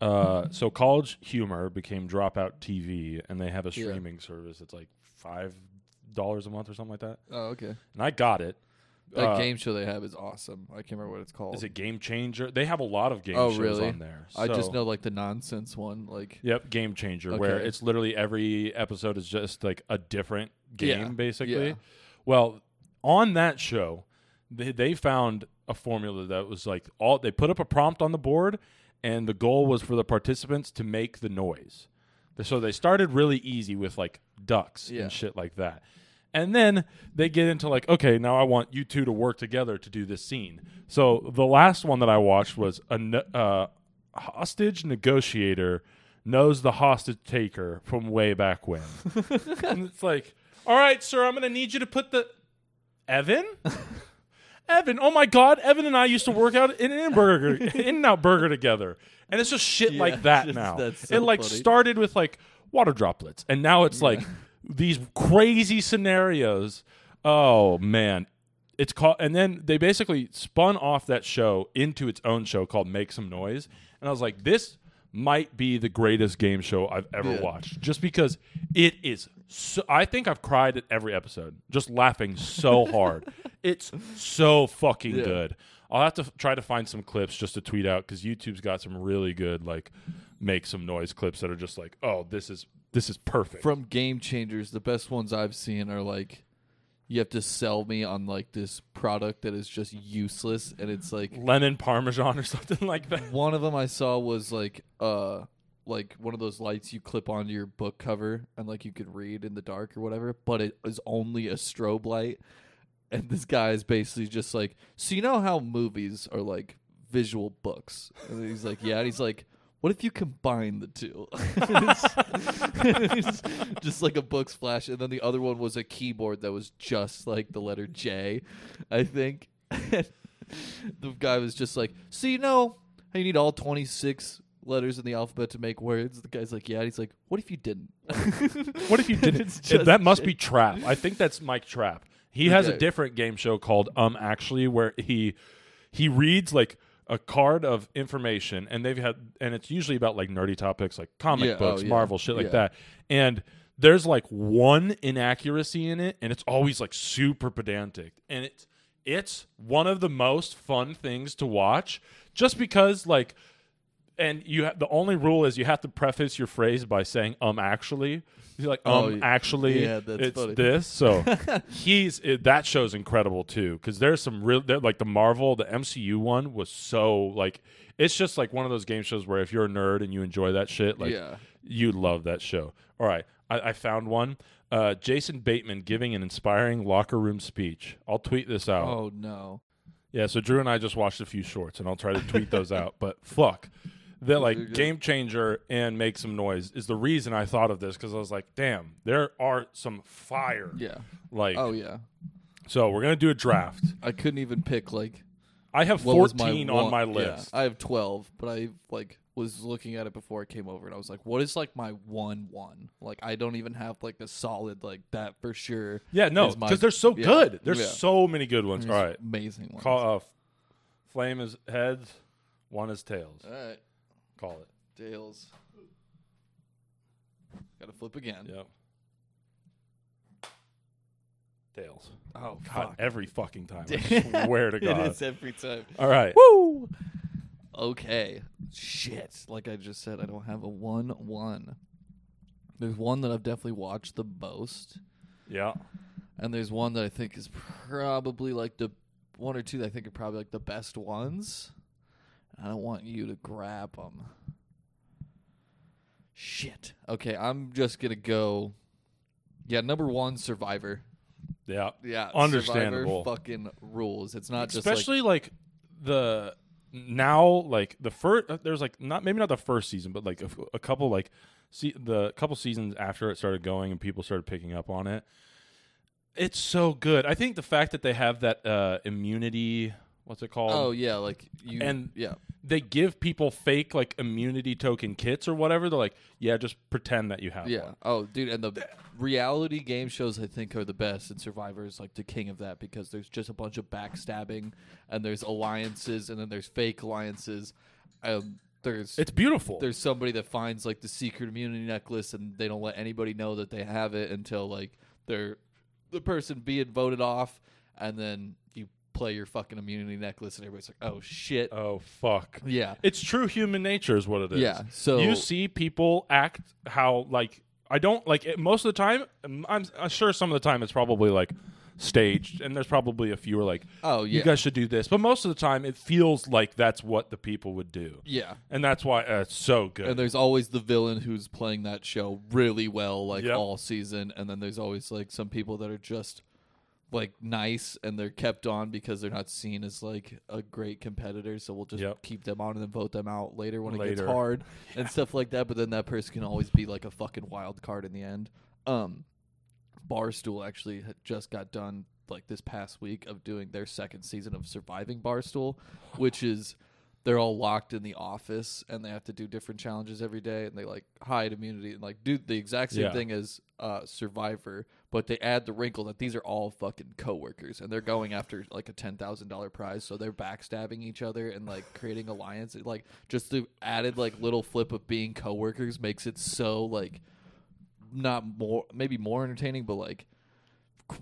Uh, so College Humor became Dropout TV, and they have a Yeah. streaming service. It's like five dollars a month or something like that. Oh, okay. And I got it. That Uh, game show they have is awesome. I can't remember what it's called. Is it Game Changer? They have a lot of game Oh, shows really? on there. I just know like the nonsense one. Like Yep, Game Changer, where it's literally every episode is just like a different game, Yeah, basically. yeah. Well, on that show, they, they found a formula that was like all they put up a prompt on the board, and the goal was for the participants to make the noise. So they started really easy with like ducks Yeah. and shit like that. And then they get into like, okay, now I want you two to work together to do this scene. So the last one that I watched was a uh, hostage negotiator knows the hostage taker from way back when. and it's like, all right, sir, I'm going to need you to put the Evan. Evan, oh my God, Evan and I used to work out in In Burger, In and Out Burger together, and it's just shit Yeah, like that just- now. that's so it like funny. started with like water droplets, and now it's like these crazy scenarios. Oh man, it's called, and then they basically spun off that show into its own show called Make Some Noise, and I was like, this might be the greatest game show I've ever Yeah. watched, just because it is. So, I think I've cried at every episode, just laughing so hard. it's so fucking Yeah. good. I'll have to f- try to find some clips just to tweet out because YouTube's got some really good like make some noise clips that are just like, oh, this is this is perfect. from Game Changers, the best ones I've seen are like you have to sell me on like this product that is just useless, and it's like lemon parmesan or something like that. one of them I saw was like uh like one of those lights you clip onto your book cover and like you could read in the dark or whatever, but it is only a strobe light. And this guy is basically just like, so you know how movies are like visual books, and he's like, yeah, and he's like. What if you combine the two? It's just like a book splash, and then the other one was a keyboard that was just like the letter J, I think. the guy was just like, "So you know how you need all twenty six letters in the alphabet to make words?" The guy's like, "Yeah." And he's like, "What if you didn't?" What if you didn't? It's It- that must J. be Trapp. I think that's Mike Trapp. He has a different game show called Um Actually, where he he reads like a card of information, and they've had, and it's usually about like nerdy topics like comic Yeah, oh, books, oh, yeah, Marvel, shit like yeah. that. And there's like one inaccuracy in it, and it's always like super pedantic, and it's it's one of the most fun things to watch, just because like and you ha- the only rule is you have to preface your phrase by saying um actually He's like um Oh, actually yeah, it's funny. this so he's it, that show's incredible too because there's some real like the marvel the mcu one was so like it's just like one of those game shows where if you're a nerd and you enjoy that shit like yeah. you love that show all right i, I found one uh, jason bateman giving an inspiring locker room speech i'll tweet this out Oh no. yeah, so Drew and I just watched a few shorts, and I'll try to tweet those out. But fuck, that like game changer and make some noise is the reason I thought of this because I was like, damn, there are some fire. Yeah. Like, Oh yeah. so we're gonna do a draft. I couldn't even pick like I have what was my fourteen on one- my yeah, list. I have twelve, but I like was looking at it before I came over, and I was like, "What is like my one one?" Like I don't even have like a solid like that for sure. Yeah, no, is my- because they're so yeah, good. There's yeah. so many good ones. There's All right, amazing ones. call uh, flame is heads, one is tails. All right, Call it. Dales. Got to flip again. Yep. Tails. Oh God, fuck! every fucking time. I swear to it God. is every time. All right. Woo! Okay. Shit. Like I just said, I don't have a one one. There's one that I've definitely watched the most, Yeah. and there's one that I think is probably like the one or two that I think are probably like the best ones. I don't want you to grab them. Shit. Okay, I'm just gonna go. Yeah, number one, Survivor. Yeah. Yeah, Understandable. Survivor fucking rules. It's not just especially like, the now like the first there's like not maybe not the first season but like a, a couple like see the couple seasons after it started going and people started picking up on it it's so good i think the fact that they have that uh immunity what's it called. Oh yeah, like you and- yeah. they give people fake like immunity token kits or whatever they're like yeah just pretend that you have Yeah. one Oh, dude, and the reality game shows I think are the best, and Survivor is like the king of that because there's just a bunch of backstabbing, and there's alliances, and then there's fake alliances. Um, there's It's beautiful. there's somebody that finds like the secret immunity necklace and they don't let anybody know that they have it until like they're the person being voted off and then you play your fucking immunity necklace and everybody's like oh shit oh fuck. yeah It's true human nature is what it is. yeah so you see people act how like I don't like it, most of the time. I'm, I'm sure some of the time it's probably like staged, and there's probably a few who are like, oh yeah "You guys should do this," but most of the time it feels like that's what the people would do, yeah and that's why uh, it's so good. and there's always the villain who's playing that show really well like Yep. all season and then there's always like some people that are just like nice and they're kept on because they're not seen as like a great competitor. So we'll just Yep. keep them on and then vote them out later when it gets hard and stuff like that. But then that person can always be like a fucking wild card in the end. Um barstool actually just got done like this past week of doing their second season of surviving barstool which is they're all locked in the office and they have to do different challenges every day and they like hide immunity and like do the exact same Yeah. thing as uh survivor but they add the wrinkle that these are all fucking coworkers and they're going after like a ten thousand dollar prize so they're backstabbing each other and like creating alliances. Like just the added like little flip of being coworkers makes it so like not more maybe more entertaining but like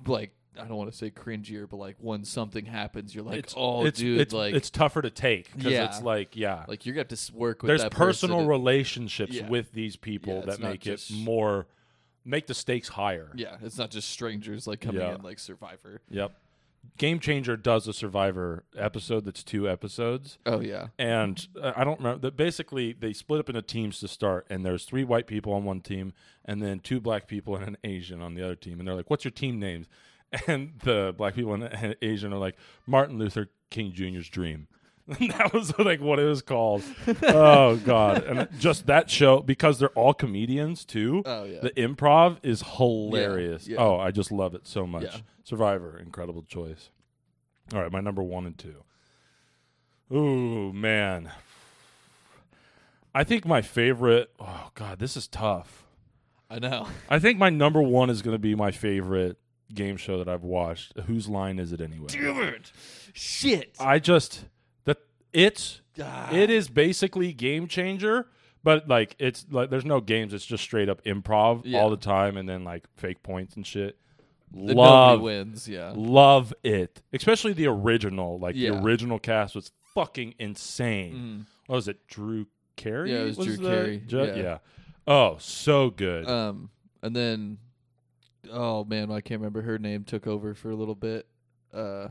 like I don't want to say cringier, but like when something happens, you're like, it's, oh, it's, dude, it's, like, it's tougher to take because Yeah. it's like, yeah, like you're gonna have to work with there's personal person. relationships Yeah. with these people Yeah, that make it more, make the stakes higher. yeah, it's not just strangers like coming Yeah. in like Survivor. Yep. Game Changer does a Survivor episode that's two episodes. Oh yeah, and uh, I don't remember that. Basically, they split up into teams to start, and there's three white people on one team, and then two black people and an Asian on the other team. And they're like, "What's your team names?" And the black people and Asian are like Martin Luther King Jr.'s Dream. that was like what it was called. oh god! And just that show because they're all comedians too. oh yeah. The improv is hilarious. yeah. Oh, I just love it so much. Yeah. Survivor, incredible choice. All right, my number one and two. Ooh, man. I think my favorite. Oh, God, this is tough. I know. I think my number one is going to be my favorite game show that I've watched. Whose line is it anyway? Damn it! Shit. I just. It's. It is basically game changer, but like it's like there's no games. It's just straight up improv Yeah. all the time, and then like fake points and shit. Love, wins. Yeah. love it. Especially the original. Like Yeah. the original cast was fucking insane. Mm. What was it? Drew Carey? Yeah, it was Drew the Carey. ju- Yeah. yeah. Oh, so good. Um, and then, oh man, I can't remember her name. Took over for a little bit. Uh,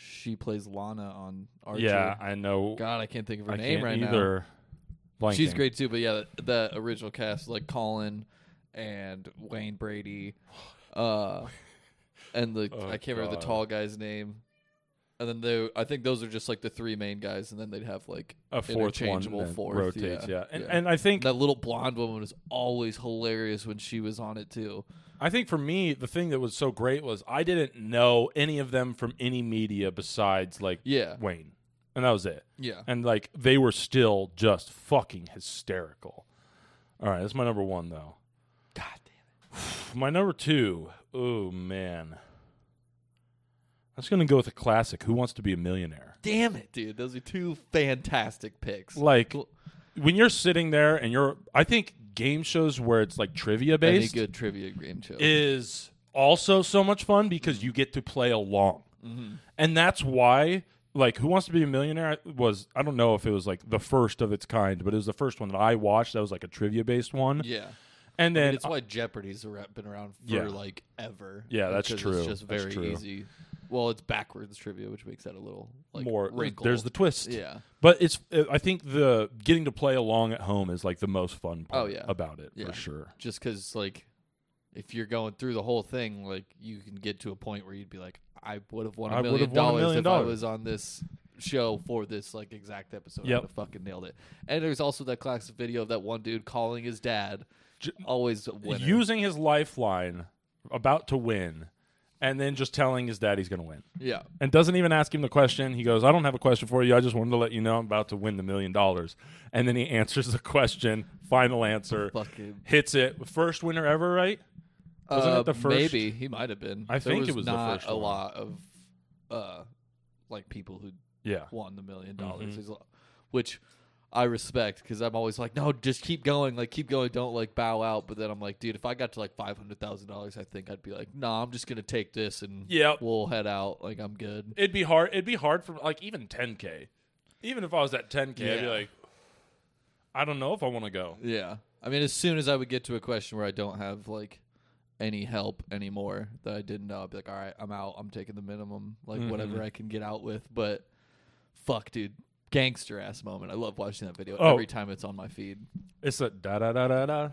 she plays Lana on Archer. yeah, I know. God, I can't think of her I name right now. either. She's great too, but yeah, the, the original cast like Colin and Wayne Brady, uh, and the Oh, I can't remember the tall guy's name. And then they, I think those are just like the three main guys, and then they'd have like A fourth one interchangeable that fourth, rotates. yeah, Yeah, And yeah. and I think that little blonde woman was always hilarious when she was on it too. I think for me the thing that was so great was I didn't know any of them from any media besides like Yeah, Wayne, and that was it. yeah. and like they were still just fucking hysterical. All right, that's my number one though. God damn it. My number two, oh man, I was gonna go with a classic. Who wants to be a millionaire? Damn it, dude. Those are two fantastic picks. Like when you're sitting there and you're, I think game shows where it's like trivia based. Any good trivia game show. is also so much fun because you get to play along, mm-hmm. and that's why. Like, Who Wants to Be a Millionaire was, I don't know if it was like the first of its kind, but it was the first one that I watched that was like a trivia based one. Yeah. And I mean, then it's why Jeopardy's been around for Yeah. like ever. Yeah, that's true. It's just very easy. Well, it's backwards trivia, which makes that a little like more wrinkle. there's the twist yeah, but it's uh, i think the getting to play along at home is like the most fun part Oh, yeah. about it Yeah. for sure just because like if you're going through the whole thing, like you can get to a point where you'd be like, I would have won a million have won a dollars if I was on this show for this like exact episode. I would have fucking nailed it. And there's also that classic video of that one dude calling his dad. J- always winner. using his lifeline about to win and then just telling his dad he's going to win yeah, and doesn't even ask him the question he goes i don't have a question for you i just wanted to let you know i'm about to win the million dollars and then he answers the question final answer fucking. hits it first winner ever right Wasn't it Uh, the first- Maybe he might have been. I There think it was the not first a one. lot of uh, like people who yeah won the million dollars. Mhm. There's Which I respect because I'm always like, no, just keep going, like keep going, don't like bow out. But then I'm like, dude, if I got to like five hundred thousand dollars, I think I'd be like, no, I'm just gonna take this and Yeah. we'll head out. Like I'm good. It'd be hard. It'd be hard for like even 10k. Even if I was at 10k, I'd be like, I don't know if I want to go. Yeah. I mean, as soon as I would get to a question where I don't have like any help anymore that I didn't know, I'd be like, all right, I'm out. I'm taking the minimum, like Mhm. whatever I can get out with. But fuck, dude, gangster ass moment. I love watching that video Oh. every time it's on my feed. It's a da da da da da.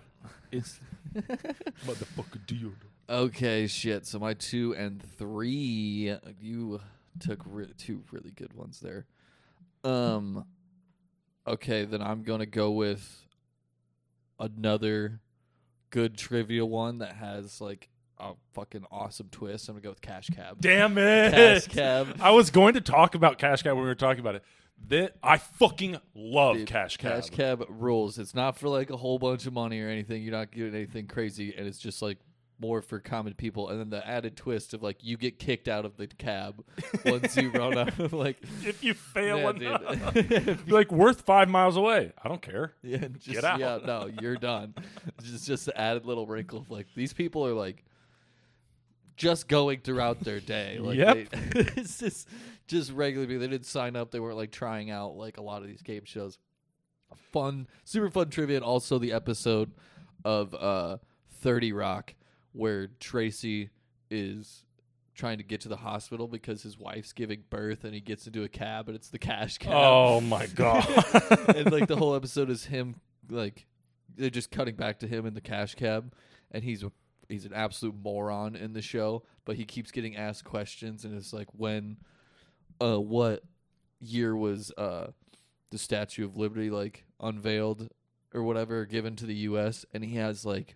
It's motherfucker deal. Okay, shit. So my two and three, you took re- two really good ones there. Um, okay, then I'm gonna go with another good trivia one that has like a fucking awesome twist. I'm gonna go with Cash Cab. Damn it! Cash Cab. I was going to talk about Cash Cab when we were talking about it. That I fucking love Dude, Cash Cab. Cash Cab rules. It's not for like a whole bunch of money or anything. You're not getting anything crazy, and it's just like more for common people. And then the added twist of like you get kicked out of the cab once you run out of like If you fail, Yeah, enough, you're like worth five miles away. I don't care. yeah, just, Get out. Yeah, no, you're done. It's just just the added little wrinkle of like these people are like just going throughout their day. Like Yep. they, it's just just regular people. They didn't sign up. They weren't like trying out like a lot of these game shows. Fun, super fun trivia, and also the episode of uh, Thirty Rock where Tracy is trying to get to the hospital because his wife's giving birth, and he gets into a cab, and it's the cash cab Oh my god! and like the whole episode is him like they're just cutting back to him in the cash cab and he's he's an absolute moron in the show but he keeps getting asked questions and it's like when uh what year was uh the statue of liberty like unveiled or whatever given to the US and he has like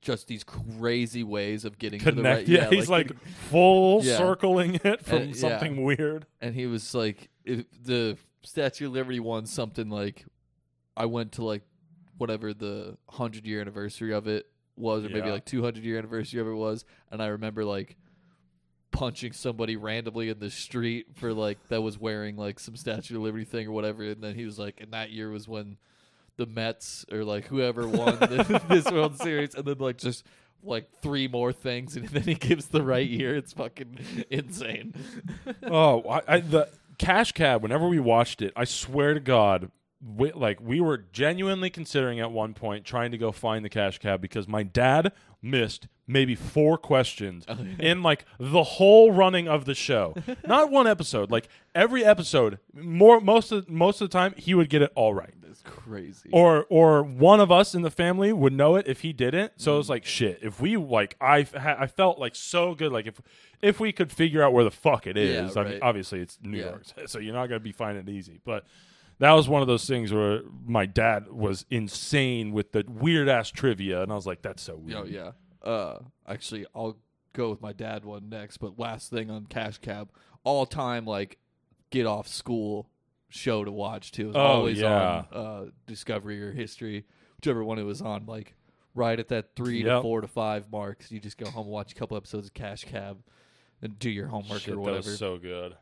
just these crazy ways of getting to the right yeah, he's like, con- full Yeah. circling it from yeah. something weird. and he was like if the statue of liberty won something like i went to like whatever the 100 year anniversary of it was or maybe like 200 year anniversary of it was and i remember like punching somebody randomly in the street for like that was wearing like some statue of liberty thing or whatever and then he was like and that year was when the mets or like whoever won the, this world series and then like just like three more things and then he gives the right year it's fucking insane oh, I, I, the Cash Cab. Whenever we watched it, I swear to God, we, like we were genuinely considering at one point trying to go find the Cash Cab because my dad missed maybe four questions oh, in like the whole running of the show. Not one episode, like every episode. More most of most of the time, he would get it all right. That's crazy. or or one of us in the family would know it if he didn't. So it was mm. like shit. If we like, I I felt like so good. Like if if we could figure out where the fuck it is. Yeah, is. I mean, obviously it's New Yeah. York, so you're not gonna be finding it easy. But that was one of those things where my dad was insane with the weird ass trivia, and I was like, that's so weird. oh yeah. Uh, actually, I'll go with my dad one next. But last thing on Cash Cab, all time like get off school show to watch too. It was Oh, always yeah. on uh, Discovery or History, whichever one it was on. Like right at that three Yep. to four to five marks, you just go home and watch a couple episodes of Cash Cab, and do your homework Shit, or that whatever. so good.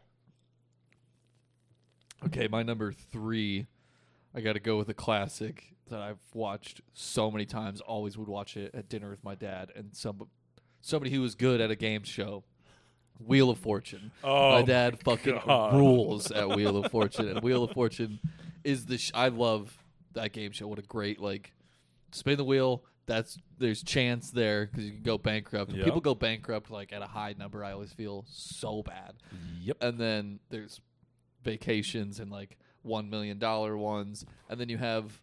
Okay, my number three, I got to go with a classic that I've watched so many times. Always would watch it at dinner with my dad and some somebody who was good at a game show. Wheel of Fortune. Oh, my dad fucking God. rules at Wheel of Fortune, and Wheel of Fortune is the. Sh- I love that game show. What a great like spin the wheel. That's there's chance there because you can go bankrupt. Yep. People go bankrupt like at a high number. I always feel so bad Yep. and then there's vacations and like one million dollar ones, and then you have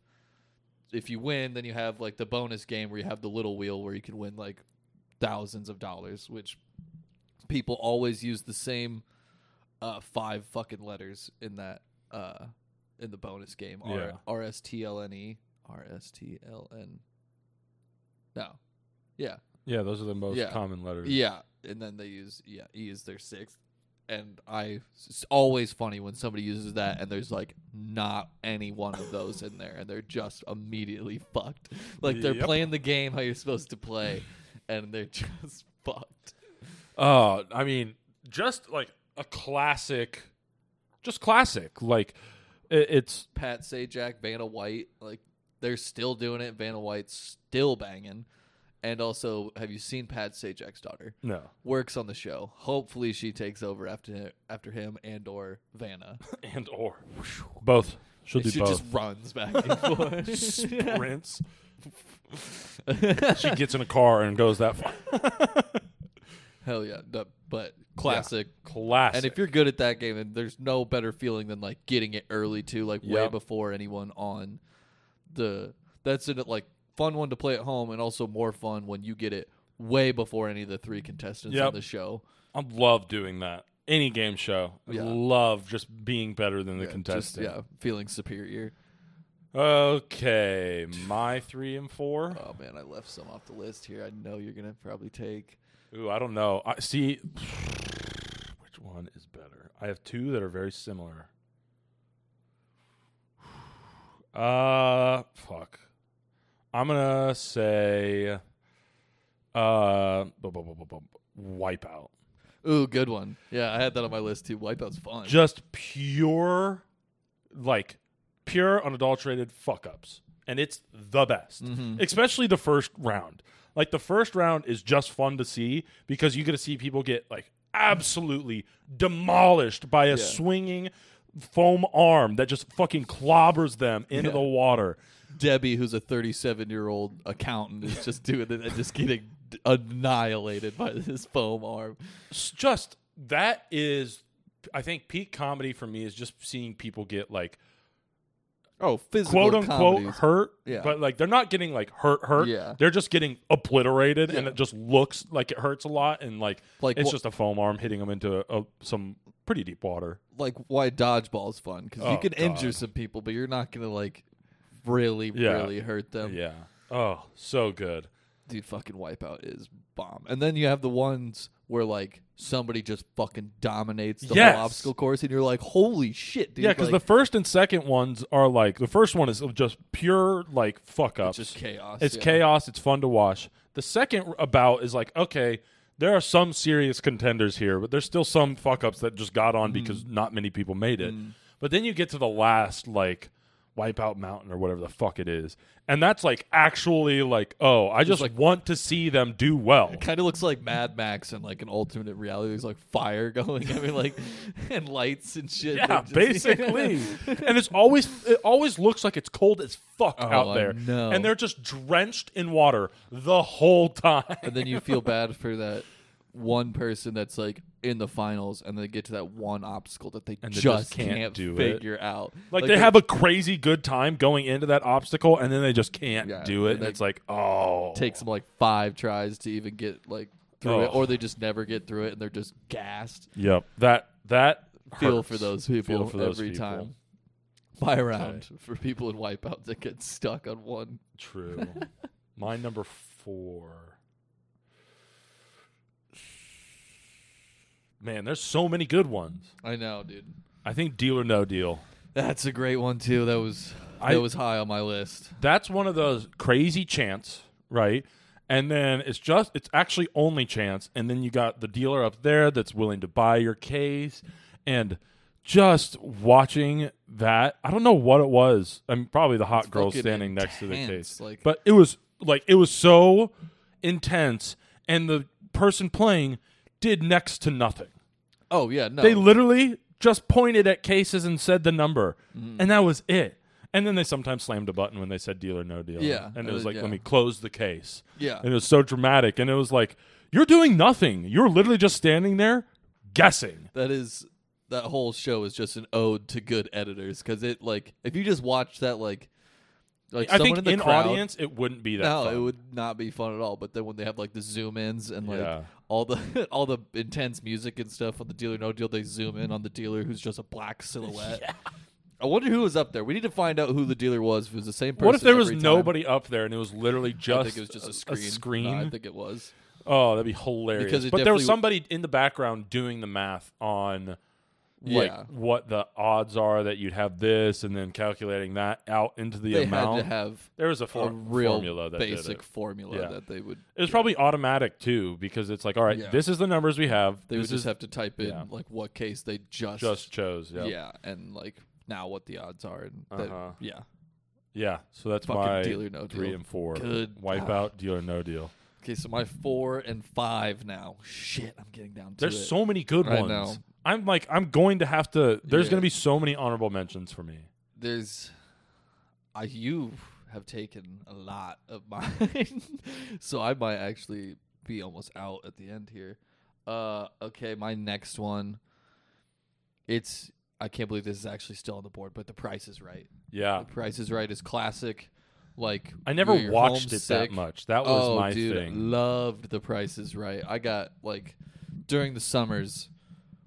if you win, then you have like the bonus game where you have the little wheel where you can win like thousands of dollars, which people always use the same uh, five fucking letters in that uh, in the bonus game. R Yeah. R S T L N E R S T L N. No, yeah, Yeah, those are the most Yeah. common letters. yeah, and then they use yeah E is their sixth, and I it's always funny when somebody uses that and there's like not any one of those in there, and they're just immediately fucked. Like they're Yep. playing the game how you're supposed to play, and they're just fucked. Oh, I mean, just like a classic, just classic. Like It, it's Pat Sajak, Vanna White, like they're still doing it. Vanna White's still banging. And also, have you seen Pat Sajak's daughter? no Works on the show. Hopefully, she takes over after after him and or Vanna. and or both. She'll do she both. just runs back and forth. Sprints. she gets in a car and goes that far. Hell yeah! No, but classic. Classic. And if you're good at that game, then there's no better feeling than like getting it early too, like way before anyone on the. That's in it like fun one to play at home, and also more fun when you get it way before any of the three contestants Yep. on the show. I love doing that. Any game show. I Yeah. love just being better than the Yeah, just, contestant. yeah, feeling superior. Okay, my three and four. Oh man, I left some off the list here. I know you're gonna probably take. Ooh, I don't know. I see. Which one is better? I have two that are very similar. Uh, fuck. I'm gonna say, uh, bu- bu- bu- bu- bu- Wipeout. Ooh, good one. Yeah, I had that on my list too. Wipeout's fun. Just pure, like, pure unadulterated fuck ups, and it's the best. Mhm. Especially the first round. Like the first round is just fun to see because you get to see people get like absolutely demolished by a swinging foam arm that just fucking clobbers them into Yeah. the water. Debbie, who's a 37 year old accountant, is just doing it and just getting annihilated by this foam arm. Just that is, I think, peak comedy for me is just seeing people get like Oh, physical quote unquote comedies. hurt, Yeah. but like they're not getting like hurt, hurt. Yeah. They're just getting obliterated, and it just looks like it hurts a lot, and like, Like it's wha- just a foam arm hitting them into a, a, some pretty deep water. like why dodgeball's fun because you Oh, can injure some people, but you're not gonna like really, Yeah. really hurt them. Yeah. Oh, so good. Dude, fucking Wipeout is bomb. And then you have the ones where like somebody just fucking dominates the Yes. whole obstacle course, and you're like, holy shit, dude! yeah, because like, the first and second ones are like the first one is just pure like fuck ups. it's just chaos. It's yeah. chaos. It's fun to watch. The second about is like okay, there are some serious contenders here, but there's still some fuck ups that just got on mm. because not many people made it. Mm. But then you get to the last like Wipeout Mountain or whatever the fuck it is, and that's like actually like oh, I just like- want to see them do well. It kind of looks like Mad Max and like an alternate reality. There's like fire going. I mean, like and lights and shit. Yeah, just- basically. and it's always it always looks like it's cold as fuck Oh, out there. know. And they're just drenched in water the whole time. and then you feel bad for that one person that's like in the finals, and they get to that one obstacle that they And they just just can't can't, do it. figure out. like, they have a crazy good time going into that obstacle and then they just can't Yeah, do it. and it's like, oh. takes them like five tries to even get like through it, Oh. or they just never get through it, and they're just gassed. Yep. That that Feel hurts. for those people Feel for those every people. time. Buy around for people in Wipeout that get stuck on one. True. My number four. Man, there's so many good ones. I know, dude. I think Deal or No Deal. That's a great one too. That was I- that was high on my list. that's one of those crazy chants, right? And then it's just it's actually only chance, and then you got the dealer up there that's willing to buy your case, and just watching that, I don't know what it was. I mean, probably the hot girl fucking standing next to the case, like- but it was like it was so intense, and the person playing did next to nothing. Oh yeah, no. They literally just pointed at cases and said the number, Mm. and that was it. And then they sometimes slammed a button when they said deal or no deal. Yeah, and it uh, was like, yeah. let me close the case. yeah. And it was so dramatic, and it was like, you're doing nothing. You're literally just standing there guessing. that is that whole show is just an ode to good editors because it like if you just watch that like like I think in the in crowd, audience, it wouldn't be that. no, fun. it would not be fun at all. But then when they have like the zoom ins and like Yeah. all the all the intense music and stuff on the dealer no deal, they zoom in on the dealer who's just a black silhouette. I wonder who was up there. We need to find out who the dealer was. If it was the same person. What if there was every time. nody up there and it was literally just, I think it was just a screen. screen? No, I think it was. Oh, that'd be hilarious. Because but there was definitely- somebody in the background doing the math on like Yeah. what the odds are that you'd have this and then calculating that out into the They amount. had to have there was a, a real formula that basic formula Yeah. that they would. It was probably automatic too because it's like, all right, this is the numbers we have. They would just is have to type in like what case they just just chose. Yeah. yeah, and like now what the odds are and that, Uh-huh. yeah. Yeah, so that's Fucking my deal or no three deal. and four. Good. Wipeout, deal or no deal. Okay, so my four and five now. Shit, I'm getting down to There's it. so many good I ones. know. I'm like, I'm going to have to. There's Yeah. going to be so many honorable mentions for me. There's, I you have taken a lot of mine, so I might actually be almost out at the end here. Uh, okay, my next one. It's I can't believe this is actually still on the board, but The Price is Right. Yeah, The Price is Right is classic. Like I never watched it that much. That was oh, my dude, thing. loved The Price is Right. I got like during the summers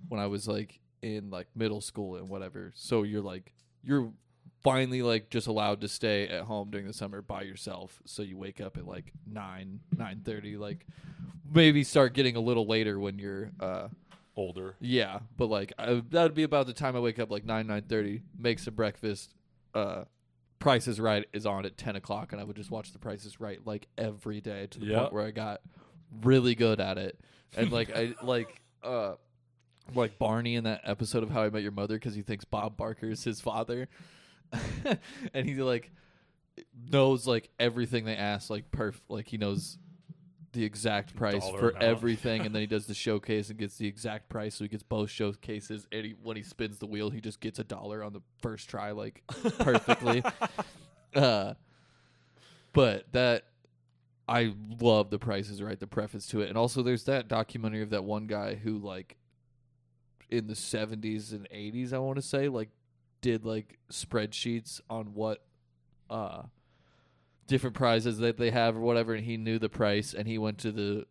when I was like in like middle school and whatever. So you're like you're finally like just allowed to stay at home during the summer by yourself. So you wake up at like nine nine thirty. Like maybe start getting a little later when you're uh Older. yeah, but like I, that'd be about the time I wake up, like nine nine thirty. Make some breakfast. Uh, Price is Right is on at ten o'clock, and I would just watch The Price is Right like every day to the Yep. point where I got really good at it. And like I like uh like Barney in that episode of How I Met Your Mother because he thinks Bob Barker is his father, and he like knows like everything they ask like perf like he knows the exact price Dollar for amount. everything and then he does the showcase and gets the exact price so he gets both showcases and he, when he spins the wheel he just gets a dollar on the first try like perfectly. Uh but that I love the prices right? The preface to it. And also there's that documentary of that one guy who like in the 70s and 80s I want to say like did like spreadsheets on what uh different prizes that they have or whatever and he knew the price and he went to the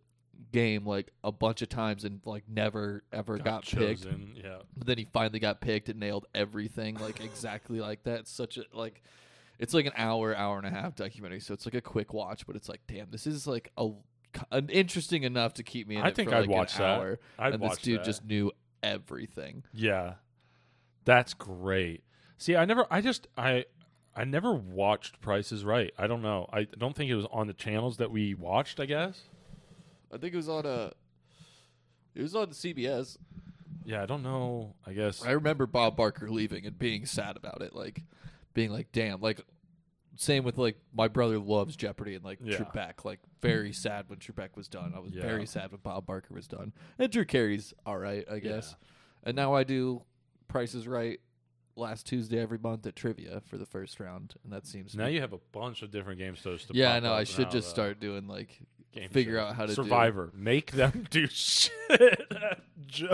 game like a bunch of times and like never ever got, picked chosen. Yeah. but then he finally got picked and nailed everything like exactly like that It's such a like it's like an hour hour and a half documentary so it's like a quick watch but it's like damn this is like a an interesting enough to keep me in I think for I'd like watch that. I'd and watch this dude that. just knew everything Yeah. That's great. See, I never I just I I never watched Price is Right. I don't know. I don't think it was on the channels that we watched, I guess. I think it was on a it was on CBS Yeah, I don't know. I guess I remember Bob Barker leaving and being sad about it, like being like, "Damn!" Like, same with like my brother loves Jeopardy and like Yeah. Trebek. Like, very sad when Trebek was done. I was Yeah. very sad when Bob Barker was done. And Drew Carey's all right, I guess. And now I do Price is Right last Tuesday every month at trivia for the first round, and that seems now you have a bunch of different game shows to yeah, I know. I should just start doing like Game figure shows. out how to do- Survivor. Make them do shit. Joe.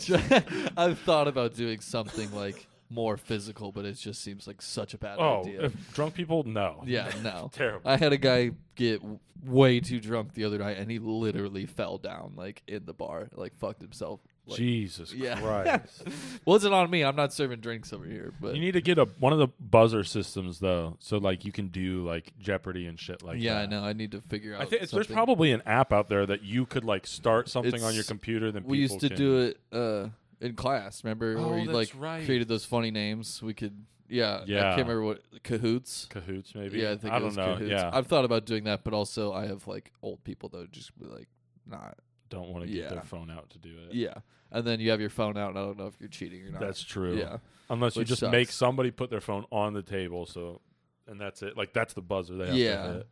Try- I've thought about doing something like more physical, but it just seems like such a bad oh, idea. drunk people no. Yeah, no. Terrible. I had a guy get w- way too drunk the other night, and he literally fell down like in the bar, like fucked himself. Like, Jesus yeah. Christ. wasn't on me. I'm not serving drinks over here, but You need to get a one of the buzzer systems though, so like you can do like Jeopardy and shit like yeah, that. Yeah, I know. I need to figure out. I think there's probably an app out there that you could like start something on your computer. Then We used to do it uh, in class. Remember Oh, where you that's like right. created those funny names? We could. Yeah, yeah. I can't remember what Kahoots. Kahoots maybe. Yeah, I think I it don't was know. Kahoots. Yeah, I've thought about doing that, but also I have like old people that would just be like, not. don't want to get Yeah. their phone out to do it. Yeah, and then you have your phone out, and I don't know if you're cheating or not. That's true. Yeah, Unless you just sucks. make somebody put their phone on the table, so and that's it. Like that's the buzzer they have Yeah. to hit.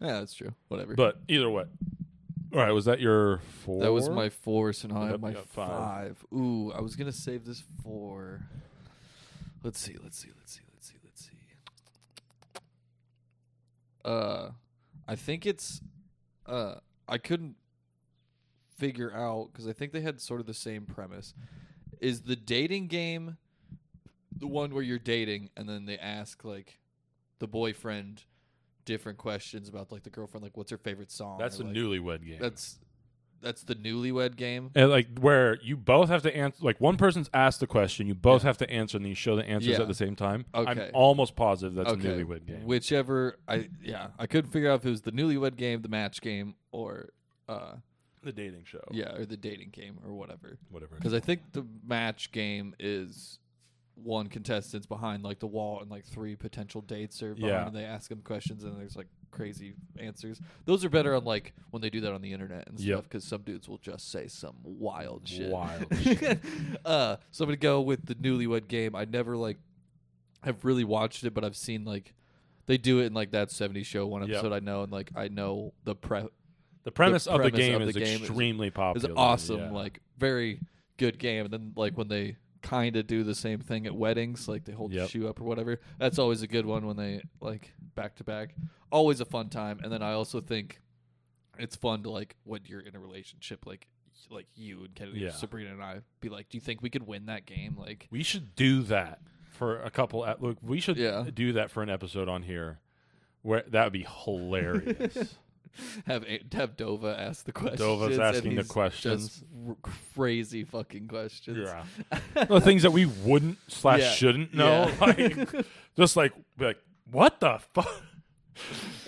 yeah, that's true. Whatever. But either way. All right, was that your four? that was my four, so now I Yep, have my you got five. five. Ooh, I was gonna save this for. Let's see. Let's see. Let's see. Let's see. Let's see. Uh, I think it's. Uh, I couldn't figure out because I think they had sort of the same premise. Is the dating game the one where you're dating and then they ask like the boyfriend different questions about like the girlfriend, like what's her favorite song? That's or, a like, newlywed game. That's that's the newlywed game. And like where you both have to answer, like one person's asked the question, you both Yeah. have to answer, and you show the answers Yeah. at the same time. I'm almost positive that's okay. a newlywed game. Whichever I yeah, I couldn't figure out if it was the newlywed game, the match game, or uh the dating show, yeah, or the dating game or whatever. whatever. Because I think the match game is one contestant's behind like the wall and like three potential dates are behind Yeah. and they ask them questions and there's like crazy answers. Those are better on like when they do that on the internet and Yep. stuff because some dudes will just say some wild shit. Wild uh, so I'm gonna go with the newlywed game. I never like have really watched it, but I've seen like they do it in like that 70s show one Yep. episode I know and like I know the pre The premise, of the game of is the game is- extremely is popular. It's awesome, yeah. like very good game. And then like when they kind of do the same thing at weddings, like they hold Yep. the shoe up or whatever. That's always a good one when they like back to back. Always a fun time. And then I also think it's fun to like when you're in a relationship, like like you and Kennedy, Yeah. Sabrina and I, be like, do you think we could win that game? Like, We should do that for a couple. ep- Look, we should Yeah. do that for an episode on here. Where that would be hilarious. have have Dova ask the questions. Dova's asking the questions. R- crazy fucking questions. yeah, the things that we wouldn't slash Yeah. shouldn't know, Yeah. like just like like what the fuck.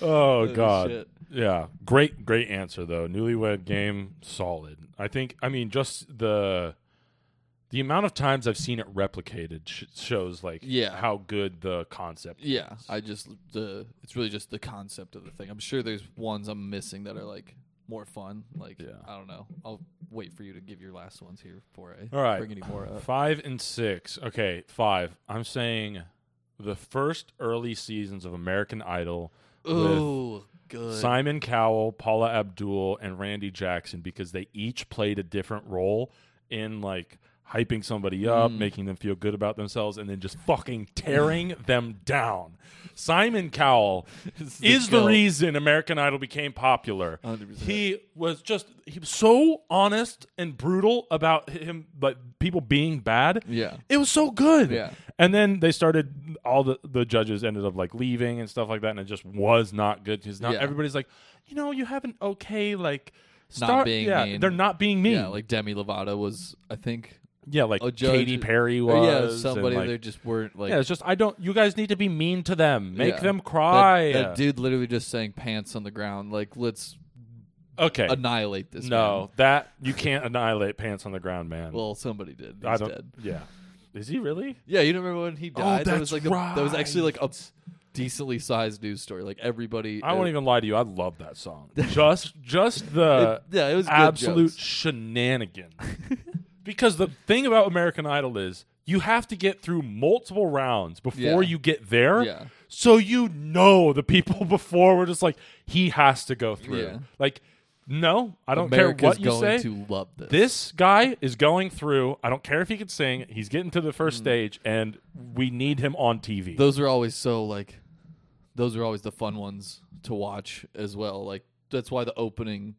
Oh Oh, god, shit. yeah, great, great answer though. Newlywed game, solid. I think. I mean, just the the amount of times I've seen it replicated sh- shows like Yeah. how good the concept. Yeah, I just the it's really just the concept of the thing. I'm sure there's ones I'm missing that are like more fun. Like Yeah. I don't know. I'll wait for you to give your last ones here before I All right. bring any more up. Five and six. Okay, five. I'm saying the first early seasons of American Idol Ooh, good. Simon Cowell, Paula Abdul, and Randy Jackson because they each played a different role in like hyping somebody up, Mm. making them feel good about themselves, and then just fucking tearing them down. Simon Cowell Is is the reason American Idol became popular. 100%. He was just he was so honest and brutal about him, but people being bad. Yeah. It was so good. Yeah. And then they started all the the judges ended up like leaving and stuff like that, and it just was not good because now Yeah. everybody's like, you know, you have an okay like start. being yeah, mean. they're not being mean. Yeah, like Demi Lovato was, I think, yeah, like a judge- Katy Perry or was. yeah, and, somebody like- they just weren't like. yeah, it's just I don't. You guys need to be mean to them. Make Yeah. them that, cry. that dude literally just saying pants on the ground. Like, let's okay. annihilate this. no, man. that you can't annihilate pants on the ground, man. Well, somebody did. He's I don't. dead. Yeah. Is he really? Yeah, you don't remember when he died? that was Oh, that's like a, that was actually like a decently sized news story. Like everybody. I uh, won't even lie to you. I love that song. Just, just the It- yeah, it was good absolute jokes. shenanigan. because the thing about American Idol is you have to get through multiple rounds before Yeah. you get there. Yeah. So you know the people before were just like he has to go through. Yeah. Like, no, I don't America's care what you going say. to love this. This guy is going through. I don't care if he can sing. He's getting to the first Mm. stage, and we need him on TV. those are always so like, those are always the fun ones to watch as well. Like that's why the opening,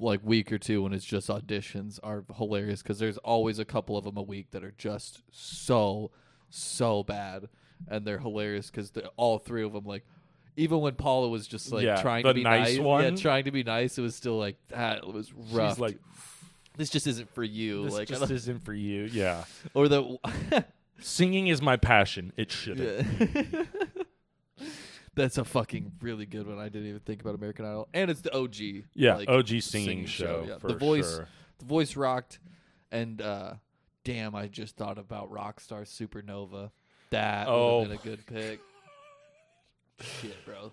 like week or two when it's just auditions are hilarious because there's always a couple of them a week that are just so so bad and they're hilarious because all three of them like. Even when Paula was just like Yeah, trying to be nice nice, yeah, trying to be nice, it was still like that it was rough. She's like, this just isn't for you. this like, just isn't for you. Yeah. or the Singing is my passion. It shouldn't. Yeah. That's a fucking really good one. I didn't even think about American Idol, and it's the OG. Yeah, like, OG singing, show. yeah. For the voice, sure. the voice rocked, and uh, damn, I just thought about Rockstar Supernova. That Oh. would have been a good pick. Shit, bro.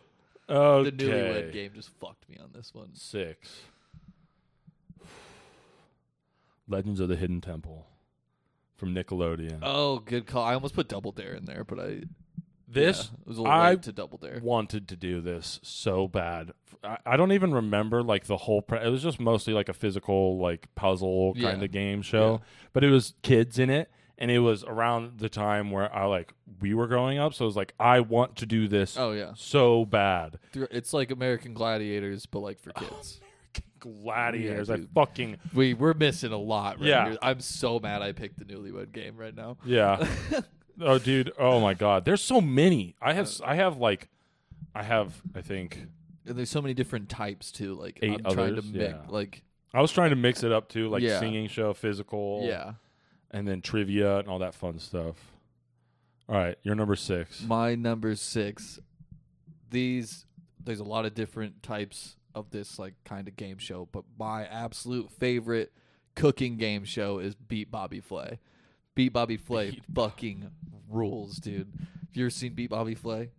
Okay. The Newlywed Game just fucked me on this one. Six. Legends of the Hidden Temple from Nickelodeon. Oh, good call. I almost put Double Dare in there, but I this yeah, was a little I late to Double Dare. wanted to do this so bad. I, I don't even remember like the whole. Pre- it was just mostly like a physical like puzzle kind Yeah. of game show, Yeah. but it was kids in it, and it was around the time where I like we were growing up. So it was like I want to do this Oh yeah, so bad. It's like American Gladiators, but like for kids. Gladiators, Yeah, I fucking We we're missing a lot. Right Yeah. here. I'm so mad I picked the Newlywed Game right now. Yeah. oh, dude. Oh my God. There's so many. I have. Uh, I have like. I have. I think. And there's so many different types too. Like Eight I'm trying to others, yeah. like I was trying to mix it up too, like Yeah. singing show, physical, yeah. and then trivia and all that fun stuff. All right, you're number six. My number six. These there's a lot of different types of this like kind of game show, but my absolute favorite cooking game show is Beat Bobby Flay. Beat Bobby Flay Beat fucking rules, dude. Have you ever seen Beat Bobby Flay?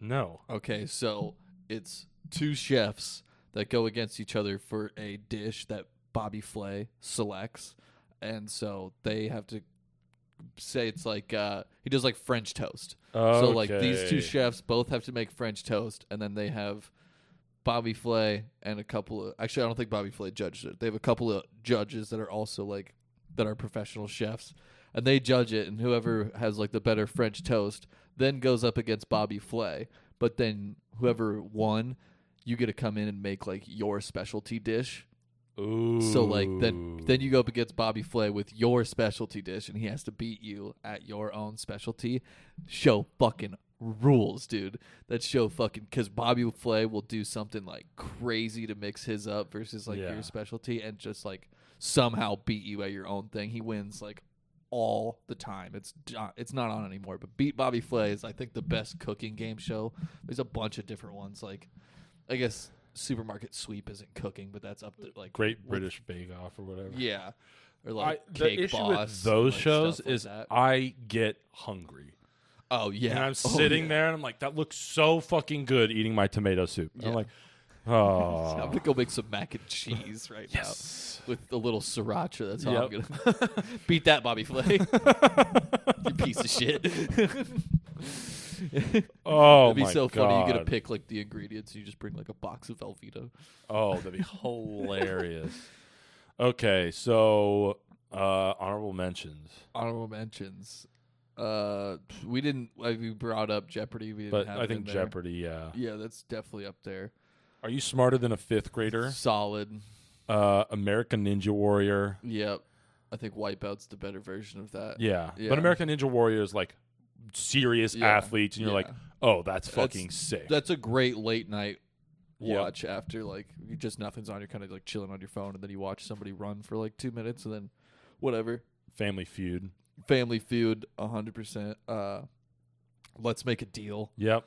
No. Okay, so it's two chefs that go against each other for a dish that Bobby Flay selects, and so they have to say it's like uh, he does like French toast. So like these two chefs both have to make French toast, and then they have Bobby Flay and a couple of actually I don't think Bobby Flay judged it. They have a couple of judges that are also like that are professional chefs, and they judge it, and whoever has like the better French toast then goes up against Bobby Flay. But then whoever won, you get to come in and make like your specialty dish. Ooh. So like then then you go up against Bobby Flay with your specialty dish, and he has to beat you at your own specialty. Show fucking rules, dude. That show fucking because Bobby Flay will do something like crazy to mix his up versus like Yeah. your specialty, and just like somehow beat you at your own thing. He wins like all the time. It's it's not on anymore, but Beat Bobby Flay is I think the best cooking game show. There's a bunch of different ones. Like I guess Supermarket Sweep isn't cooking, but that's up to like Great with- British Bake Off or whatever. yeah, or I, like the issue Boss. with those like, shows like is that. I get hungry. oh yeah, And I'm Oh, sitting yeah. there and I'm like, that looks so fucking good eating my tomato soup. And I'm Yeah. Like, I'm oh. gonna go make some mac and cheese right yes. now with a little sriracha. That's how Yep. I'm gonna beat that Bobby Flay. you piece of shit. Oh, It'd be so funny. You get to pick like the ingredients. You just bring like a box of Velveeta. Oh, that'd be hilarious. Okay, so uh, honorable mentions, Honorable mentions. Uh, we didn't. Like, we brought up Jeopardy. We didn't but have I think. Jeopardy. Yeah. Yeah, that's definitely up there. Are you smarter than a fifth grader? Solid. Uh, American Ninja Warrior. Yep. I think Wipeout's the better version of that. Yeah. Yeah. but American Ninja Warrior is like serious Yeah. athletes, and you're like, oh, that's That's- fucking sick. That's a great late night Yep. watch after like you just nothing's on. You're kind of like chilling on your phone, and then you watch somebody run for like two minutes, and then whatever. Family Feud. Family Feud, hundred percent. Uh, let's make a deal. Yep.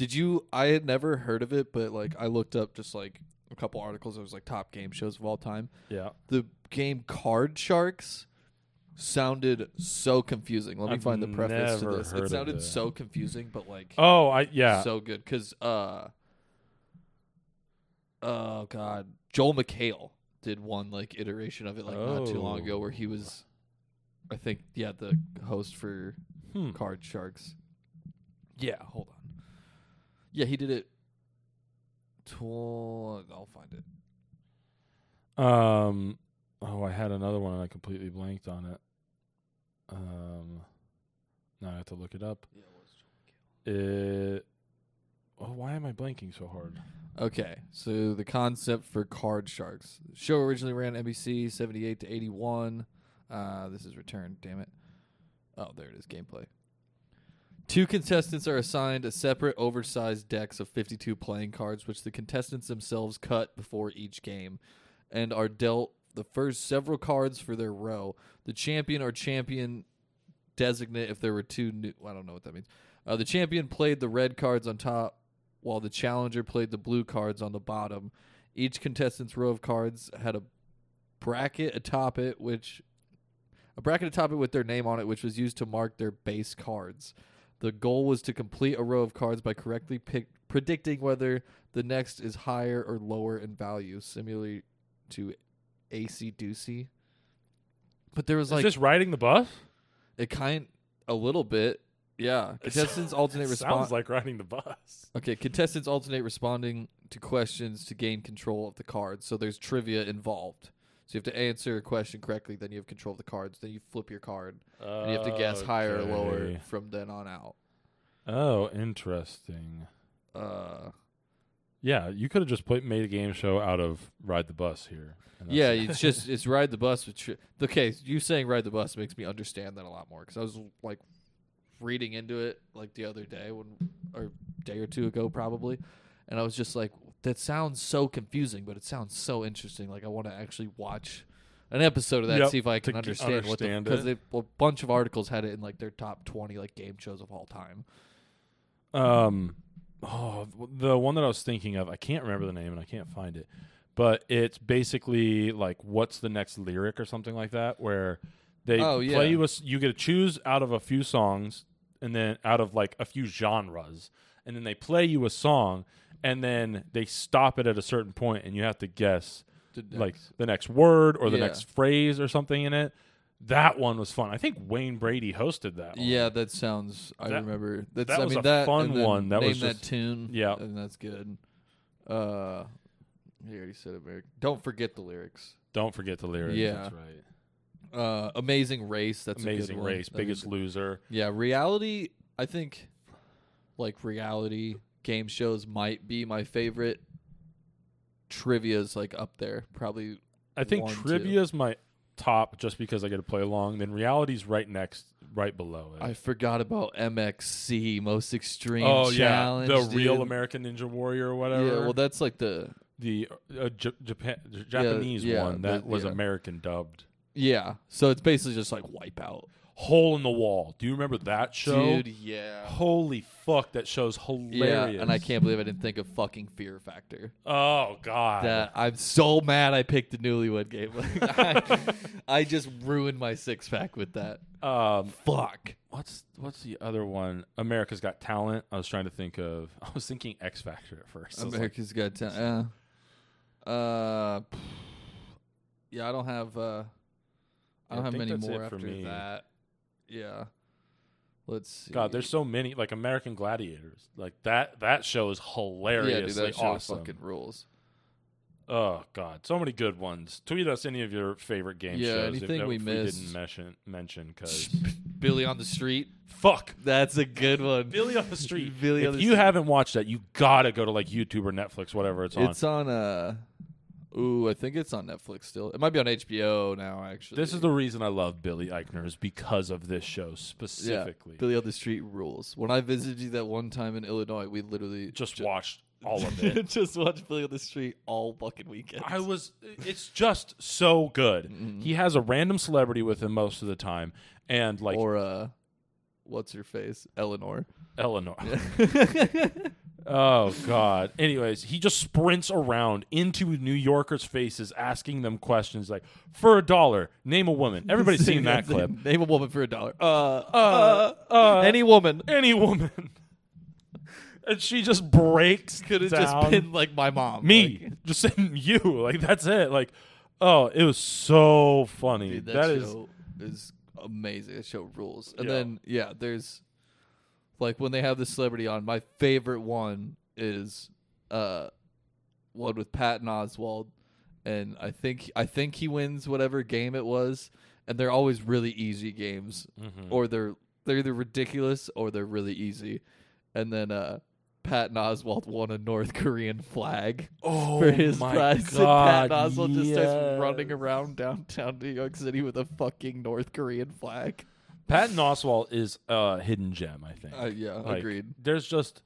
Did you? I had never heard of it, but like I looked up just like a couple articles. It was like top game shows of all time. Yeah. The game Card Sharks sounded so confusing. Let me I've find the preface to never this. heard It of sounded it. so confusing, but like Oh, I yeah. so good because uh oh god joel mchale did one like iteration of it like not too long Oh. ago where he was i think yeah the host for Hmm. card sharks yeah hold on yeah he did it tw- i'll find it Um. Oh, I had another one and I completely blanked on it. Um. Now I have to look it up. It. Oh, why am I blanking so hard? Okay, so the concept for Card Sharks. The show originally ran NBC 78 to 81. Uh, this is returned, damn it. Oh, there it is, gameplay. Two contestants are assigned a separate oversized decks of 52 playing cards, which the contestants themselves cut before each game, and are dealt the first several cards for their row. The champion or champion designate, if there were two new. I don't know what that means. Uh, the champion played the red cards on top while the challenger played the blue cards on the bottom. Each contestant's row of cards had a bracket atop it, which a bracket atop it with their name on it, which was used to mark their base cards. The goal was to complete a row of cards by correctly pick, predicting whether the next is higher or lower in value, similarly to Acey Deucey. But there was Is like just riding the bus? it kind a little bit, yeah. Contestants alternate response. Sounds like riding the bus. Okay, contestants alternate responding to questions to gain control of the cards. So there's trivia involved. So you have to answer a question correctly, then you have control of the cards. Then you flip your card, and you have to guess higher or lower Okay. from then on out. Oh, interesting. Uh, Yeah, you could have just played, made a game show out of ride the bus here. and that's yeah, it. it's just it's ride the bus. Tri- okay, you saying ride the bus makes me understand that a lot more because I was like reading into it like the other day when or day or two ago probably, and I was just like, that sounds so confusing, but it sounds so interesting. Like I want to actually watch an episode of that, Yep, see if I can g- understand, what understand because a bunch of articles had it in like their top twenty like game shows of all time. Um, oh, the one that I was thinking of, I can't remember the name and I can't find it, but it's basically like what's the next lyric or something like that, where they Oh, yeah. play you a, you get to choose out of a few songs and then out of like a few genres, and then they play you a song, and then they stop it at a certain point, and you have to guess The like the next word or the Yeah. next phrase or something in it. That one was fun. I think Wayne Brady hosted that. One. Yeah, that sounds. I That- remember. That's, that I was mean, a that, fun and then one. That name was that just- tune. Yeah. and that's good. Uh, he already said American. Don't forget the lyrics. Don't forget the lyrics. Yeah. That's right. Uh, Amazing Race. That's a Amazing good one. Race, That's a Biggest Loser. Yeah, reality. I think, like reality game shows might be my favorite. Trivia's like up there, probably. I think One, two. Trivia's my top just because I get to play along. Then Reality's right next, right below it. I forgot about MXC, Most Extreme oh Challenge. yeah, the real. American Ninja Warrior or whatever. Yeah, well, that's like the the uh, J- Japan, J- Japanese yeah, one the- that was yeah. American dubbed. yeah. So it's basically just like Wipeout, Hole in the Wall. Do you remember that show? dude. Yeah. Holy fuck, that show's hilarious. Yeah, and I can't believe I didn't think of fucking Fear Factor. Oh god. That I'm so mad I picked the Newlywed Game. Like, I, I just ruined my six pack with that. um, Fuck. what's what's the other one? America's Got Talent. I was trying to think of. I was thinking X Factor at first. I was like, America's Got Talent. Uh, uh, yeah, I don't have. Uh, I I don't have many more after me. that. Yeah. Let's see. God, there's so many like American Gladiators. Like that. That show is yeah, hilariously dude, that show awesome. fucking rules. Oh God, so many good ones. Tweet us any of your favorite game Yeah, shows. anything if, we if missed. didn't mention mention because Billy on the Street. fuck That's a good one. Billy on the Street. Billy if on the you Street. haven't watched that, you gotta go to like YouTube or Netflix, whatever it's on. It's on. Uh, ooh, I think it's on Netflix still. It might be on HBO now. Actually, this is the reason I love Billy Eichner is because of this show specifically. Billy on the Street rules. When I visited you that one time in Illinois, we literally Just ju- watched all of it. just watched Billy on the Street all fucking weekend. I was. It's just so good. Mm-hmm. He has a random celebrity with him most of the time, and like or uh, what's her face, Eleanor. Eleanor. Oh God. Anyways, he just sprints around into New Yorkers' faces, asking them questions like, "For a dollar, name a woman." Everybody's seen that clip. Name a woman for a dollar. Uh, Uh, uh, any woman. any woman. and she just breaks. Could have just been like my mom. me. Like, just saying you. Like that's it. Like, oh, it was so funny. dude, that, that is show is amazing. That show rules. And Yeah. then yeah, there's like when they have the celebrity on. My favorite one is uh one with Patton Oswalt, and I think I think he wins whatever game it was. And they're always really easy games, Mhm. or they're they're either ridiculous or they're really easy. And then uh Patton Oswalt won a North Korean flag oh for his prize. and God, Patton Oswalt just starts running around downtown New York City with a fucking North Korean flag. Patton Oswalt is a hidden gem. I think. Uh, yeah, Like, agreed. There's just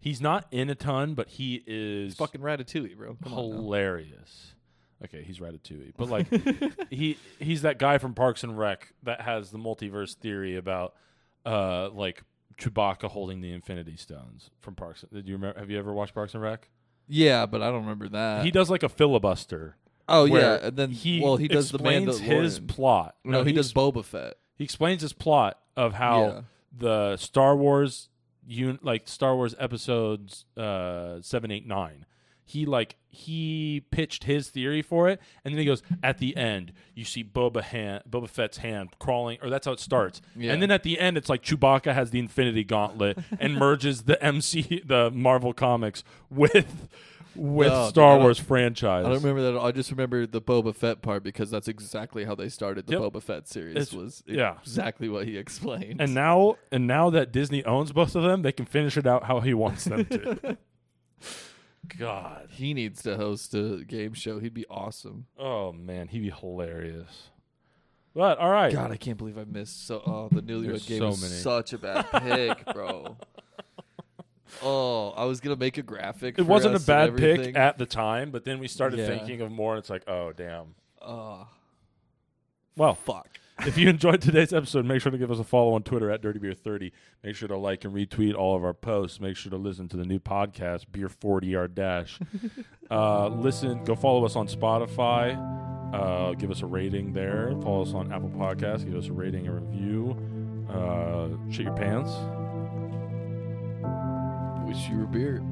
he's not in a ton, but he is Fucking Ratatouille, bro. Come on hilarious. Okay, he's Ratatouille, but like he he's that guy from Parks and Rec that has the multiverse theory about uh like Chewbacca holding the Infinity Stones from Parks. Did you remember? Have you ever watched Parks and Rec? Yeah, but I don't remember that. he does like a filibuster. oh yeah, and then he well he does the explains his plot. no, he, does ex- Boba Fett. He explains his plot of how Yeah. the Star Wars un- like Star Wars episodes uh 7 8 9 he like he pitched his theory for it and then he goes at the end you see Boba hand Boba Fett's hand crawling or that's how it starts Yeah. and then at the end it's like Chewbacca has the Infinity Gauntlet and merges the MC the Marvel comics with with No, I Star don't- Wars franchise I don't remember that. I just remember the Boba Fett part because that's exactly how they started the Yep. Boba Fett series. It's- was yeah. exactly what he explained. and now and now that Disney owns both of them they can finish it out how he wants them to God he needs to host a game show. He'd be awesome. Oh man, he'd be hilarious. But all right, God, I can't believe I missed so. Oh, the Newlywed There's Game so is many. such a bad pick, bro. Oh, I was gonna make a graphic. it wasn't a bad pick at the time, but then we started Yeah. thinking of more. And it's like, oh damn. Oh, Well, fuck. if you enjoyed today's episode, make sure to give us a follow on Twitter at DirtyBeer30. Make sure to like and retweet all of our posts. Make sure to listen to the new podcast, Beer 40 Yard Dash. uh, listen, go follow us on Spotify. Uh, give us a rating there. Follow us on Apple Podcasts. Give us a rating and review. Uh, shit your pants wish you were beer.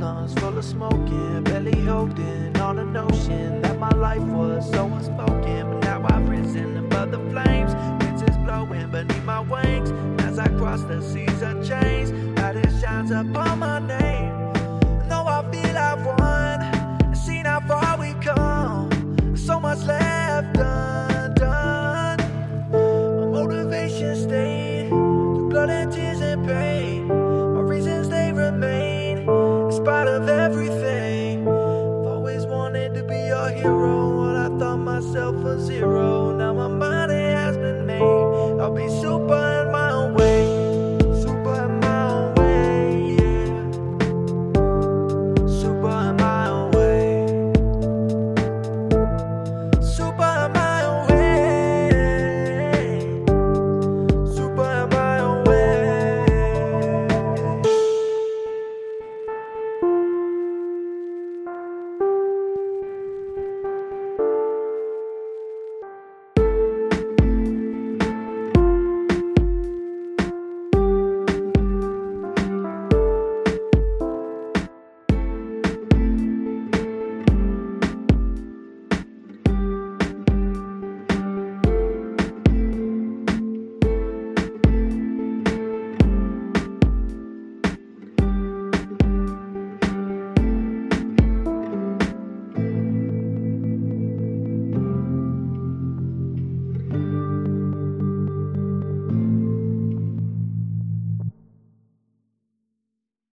lungs full of smoking, belly holding on a notion that my life was so unspoken. But now I've risen above the flames, winds is blowing beneath my wings. As I cross the seas of change. Zero,